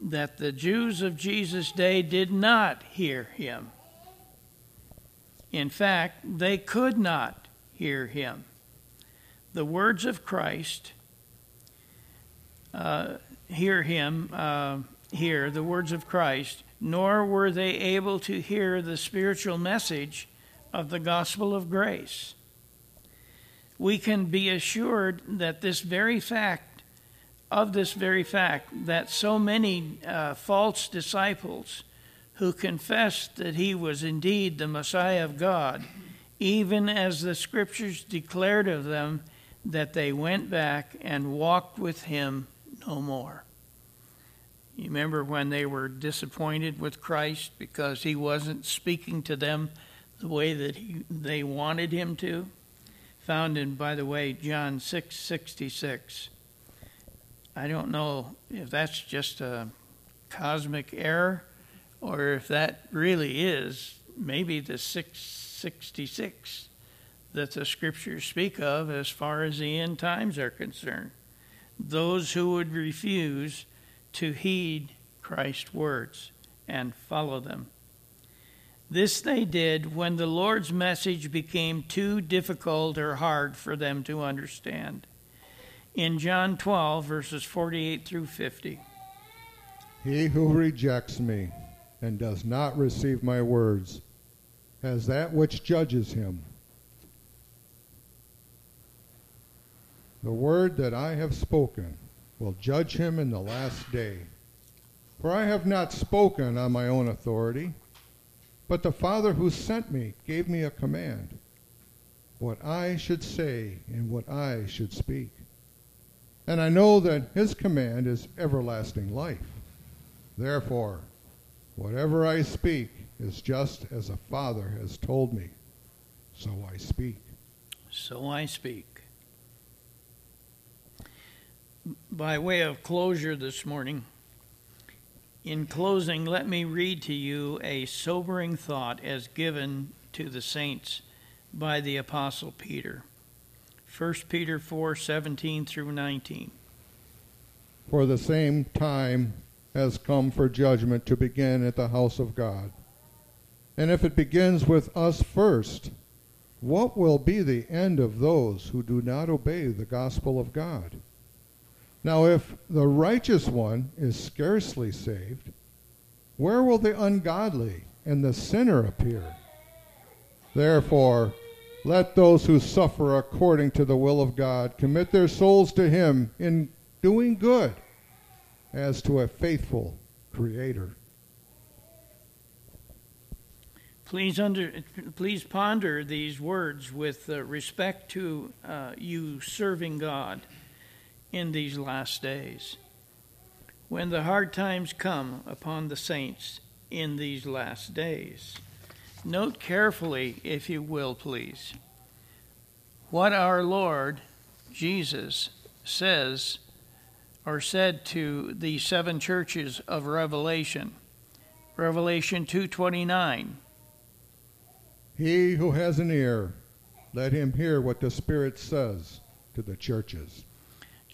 That the Jews of Jesus' day did not hear him. In fact, they could not hear him. The words of Christ, uh, hear him, uh, hear the words of Christ nor were they able to hear the spiritual message of the gospel of grace. We can be assured that this very fact, of this very fact, that so many uh, false disciples who confessed that he was indeed the Messiah of God, even as the scriptures declared of them that they went back and walked with him no more. You remember when they were disappointed with Christ because he wasn't speaking to them the way that he, they wanted him to? Found in, by the way, John 6 66. I don't know if that's just a cosmic error or if that really is maybe the 666 that the scriptures speak of as far as the end times are concerned. Those who would refuse to heed Christ's words and follow them. This they did when the Lord's message became too difficult or hard for them to understand. In John 12, verses 48 through 50. He who rejects me and does not receive my words has that which judges him. The word that I have spoken will judge him in the last day. For I have not spoken on my own authority, but the Father who sent me gave me a command, what I should say and what I should speak. And I know that his command is everlasting life. Therefore, whatever I speak is just as a Father has told me, so I speak. So I speak by way of closure this morning, in closing, let me read to you a sobering thought as given to the saints by the Apostle Peter. 1 Peter 4 17 through 19. For the same time has come for judgment to begin at the house of God. And if it begins with us first, what will be the end of those who do not obey the gospel of God? Now, if the righteous one is scarcely saved, where will the ungodly and the sinner appear? Therefore, let those who suffer according to the will of God commit their souls to Him in doing good as to a faithful Creator. Please, under, please ponder these words with uh, respect to uh, you serving God in these last days. When the hard times come upon the saints in these last days, note carefully, if you will, please, what our Lord Jesus says or said to the seven churches of Revelation. Revelation 2:29 He who has an ear, let him hear what the Spirit says to the churches.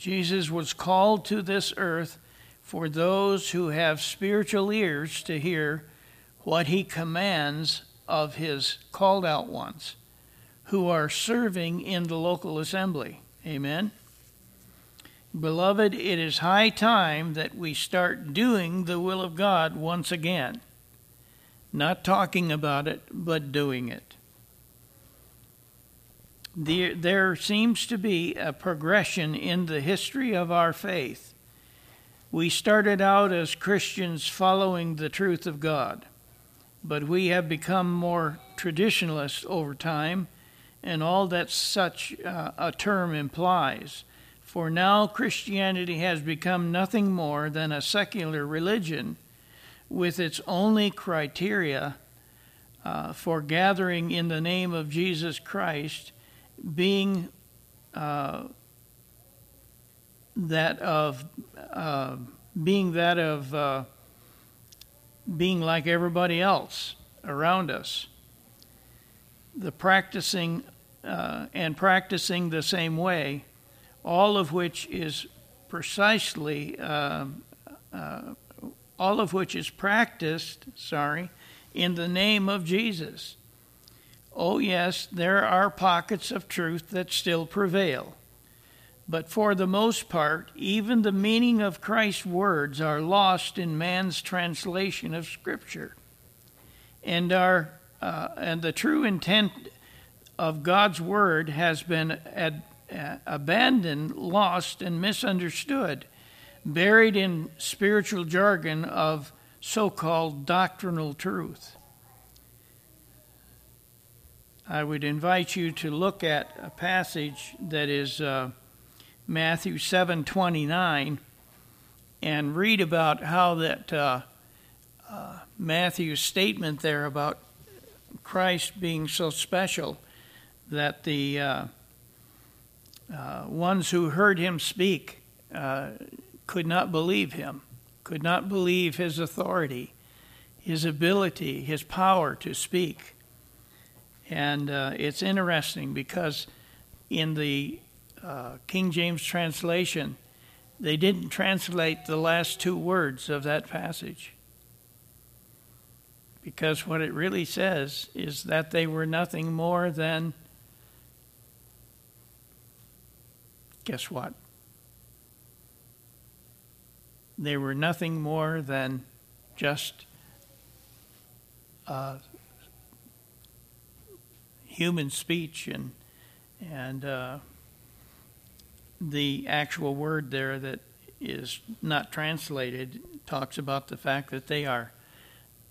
Jesus was called to this earth for those who have spiritual ears to hear what he commands of his called out ones who are serving in the local assembly. Amen. Beloved, it is high time that we start doing the will of God once again. Not talking about it, but doing it. There, there seems to be a progression in the history of our faith. We started out as Christians following the truth of God, but we have become more traditionalist over time, and all that such uh, a term implies. For now, Christianity has become nothing more than a secular religion with its only criteria uh, for gathering in the name of Jesus Christ being uh, that of uh, being that of uh, being like everybody else around us, the practicing uh, and practicing the same way all of which is precisely, uh, uh, all of which is practiced, sorry, in the name of Jesus. Oh, yes, there are pockets of truth that still prevail. But for the most part, even the meaning of Christ's words are lost in man's translation of Scripture. And, our, uh, and the true intent of God's Word has been ad- uh, abandoned, lost, and misunderstood, buried in spiritual jargon of so called doctrinal truth. I would invite you to look at a passage that is uh, Matthew 7:29 and read about how that uh, uh, Matthew's statement there about Christ being so special that the uh, uh, ones who heard him speak uh, could not believe him, could not believe his authority, his ability, his power to speak. And uh, it's interesting because in the uh, King James translation, they didn't translate the last two words of that passage. Because what it really says is that they were nothing more than guess what? They were nothing more than just uh, human speech and and uh, the actual word there that is not translated talks about the fact that they are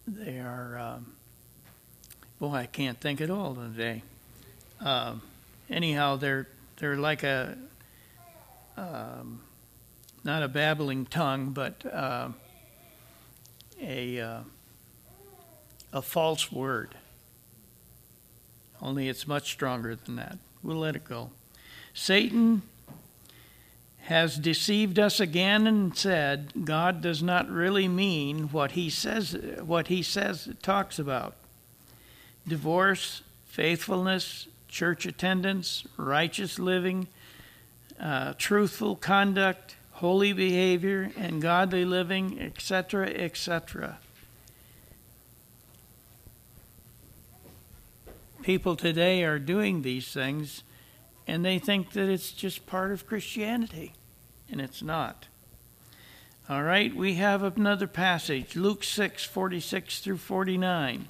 they are um, boy I can't think at all today. Uh, anyhow, they're they're like a um, not a babbling tongue, but uh, a uh, a false word. Only it's much stronger than that. We'll let it go. Satan has deceived us again and said God does not really mean what he says what he says talks about. Divorce, faithfulness, church attendance, righteous living, uh, truthful conduct, holy behavior, and godly living, etc., etc. People today are doing these things and they think that it's just part of Christianity, and it's not. All right, we have another passage, Luke 6 46 through 49.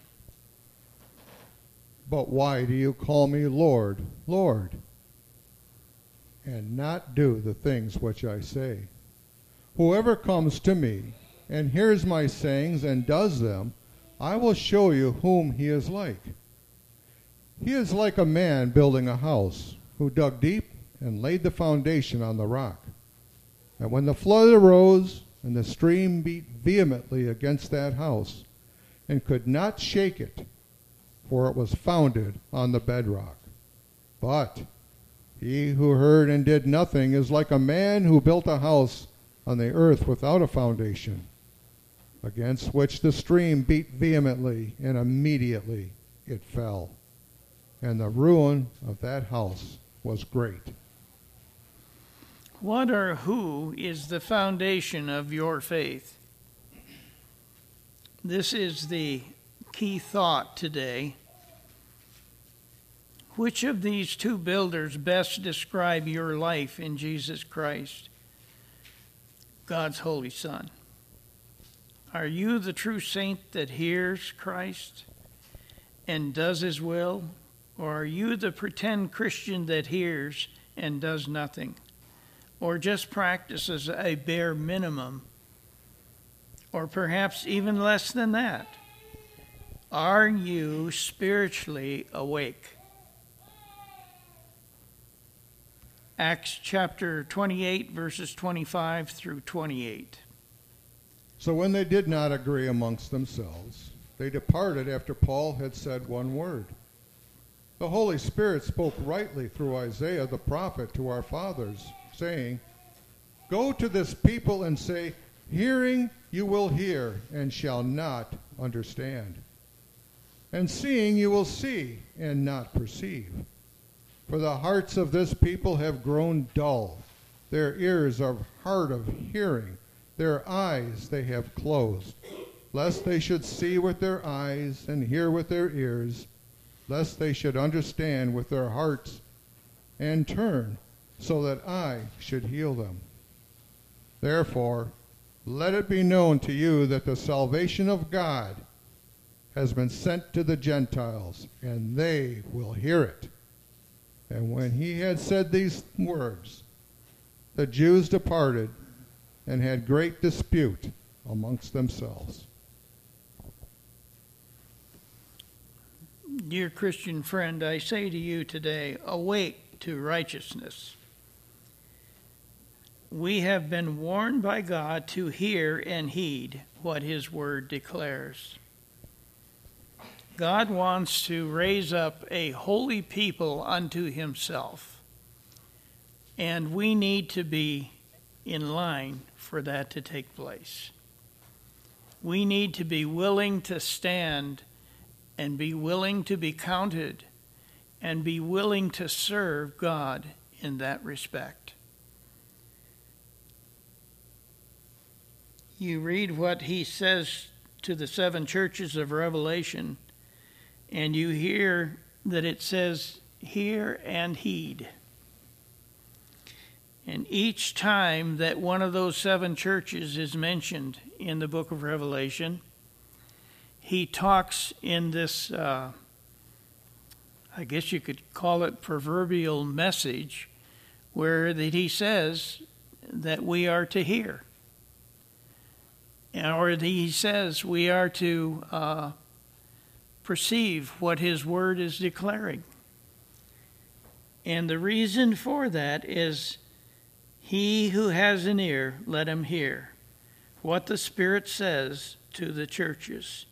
But why do you call me Lord, Lord? and not do the things which I say. Whoever comes to me and hears my sayings and does them, I will show you whom he is like. He is like a man building a house who dug deep and laid the foundation on the rock. And when the flood arose and the stream beat vehemently against that house and could not shake it, for it was founded on the bedrock. But he who heard and did nothing is like a man who built a house on the earth without a foundation, against which the stream beat vehemently, and immediately it fell. And the ruin of that house was great. What or who is the foundation of your faith? This is the key thought today. Which of these two builders best describe your life in Jesus Christ, God's Holy Son? Are you the true saint that hears Christ and does his will? Or are you the pretend Christian that hears and does nothing? Or just practices a bare minimum? Or perhaps even less than that? Are you spiritually awake? Acts chapter 28, verses 25 through 28. So when they did not agree amongst themselves, they departed after Paul had said one word. The Holy Spirit spoke rightly through Isaiah the prophet to our fathers, saying, Go to this people and say, Hearing you will hear and shall not understand, and seeing you will see and not perceive. For the hearts of this people have grown dull, their ears are hard of hearing, their eyes they have closed, lest they should see with their eyes and hear with their ears lest they should understand with their hearts and turn, so that I should heal them. Therefore, let it be known to you that the salvation of God has been sent to the Gentiles, and they will hear it. And when he had said these words, the Jews departed and had great dispute amongst themselves. Dear Christian friend, I say to you today, awake to righteousness. We have been warned by God to hear and heed what His Word declares. God wants to raise up a holy people unto Himself, and we need to be in line for that to take place. We need to be willing to stand and be willing to be counted and be willing to serve God in that respect. You read what he says to the seven churches of Revelation, and you hear that it says, Hear and heed. And each time that one of those seven churches is mentioned in the book of Revelation, he talks in this, uh, I guess you could call it proverbial message, where that he says that we are to hear, or he says we are to uh, perceive what his word is declaring. And the reason for that is he who has an ear, let him hear what the Spirit says to the churches.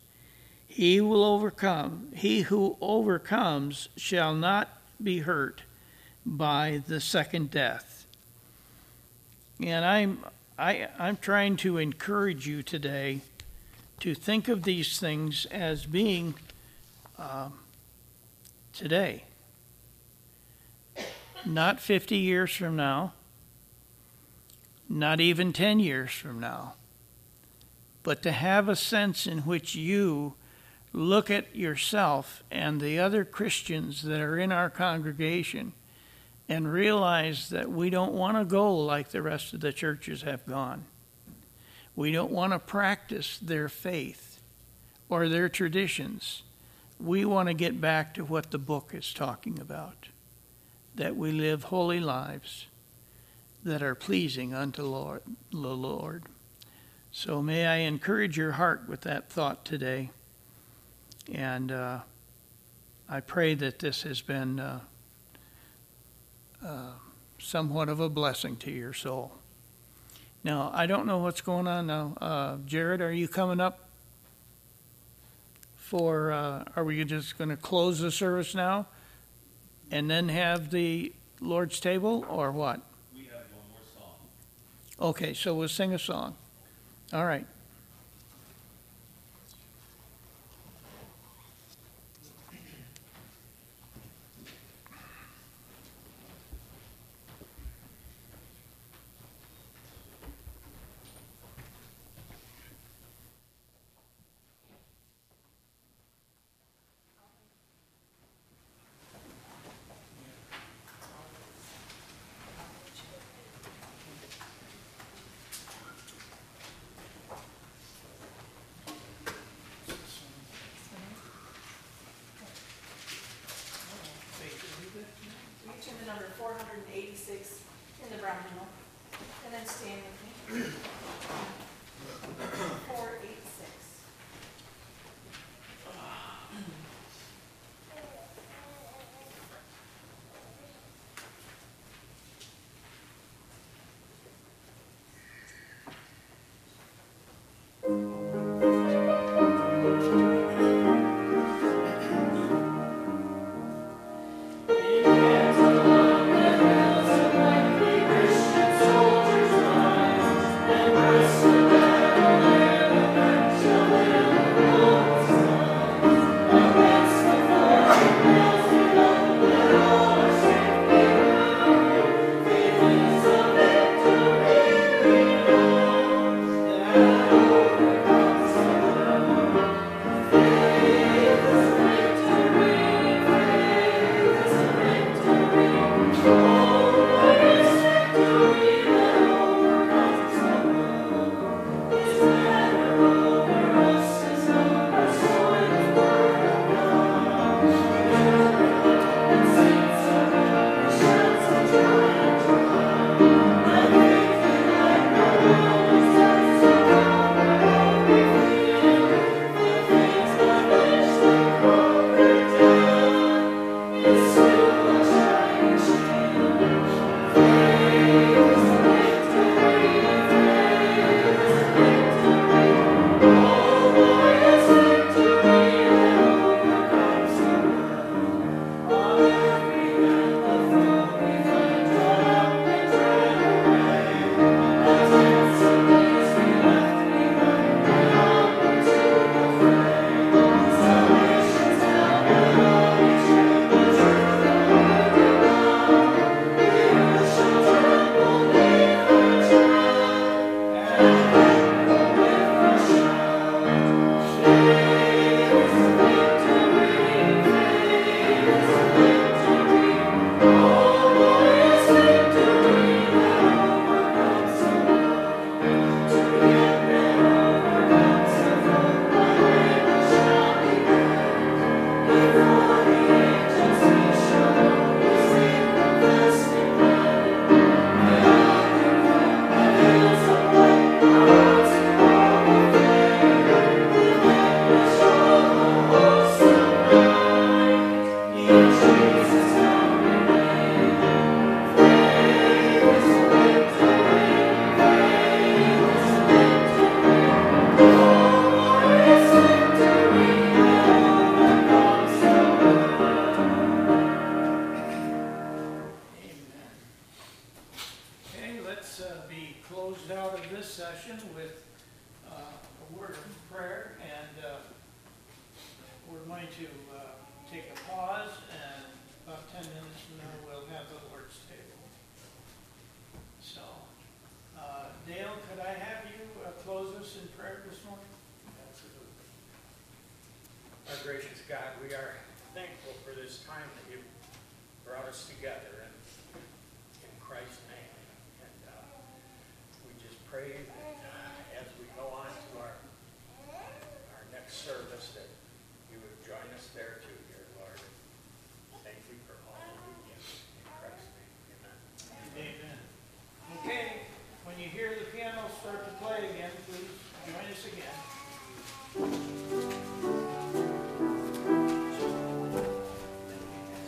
He will overcome. He who overcomes shall not be hurt by the second death. And I'm I, I'm trying to encourage you today to think of these things as being uh, today, not 50 years from now, not even 10 years from now, but to have a sense in which you look at yourself and the other Christians that are in our congregation and realize that we don't want to go like the rest of the churches have gone. We don't want to practice their faith or their traditions. We want to get back to what the book is talking about that we live holy lives that are pleasing unto Lord, the Lord. So may I encourage your heart with that thought today. And uh, I pray that this has been uh, uh, somewhat of a blessing to your soul. Now, I don't know what's going on now. Uh, Jared, are you coming up for, uh, are we just going to close the service now and then have the Lord's table or what? We have one more song. Okay, so we'll sing a song. All right.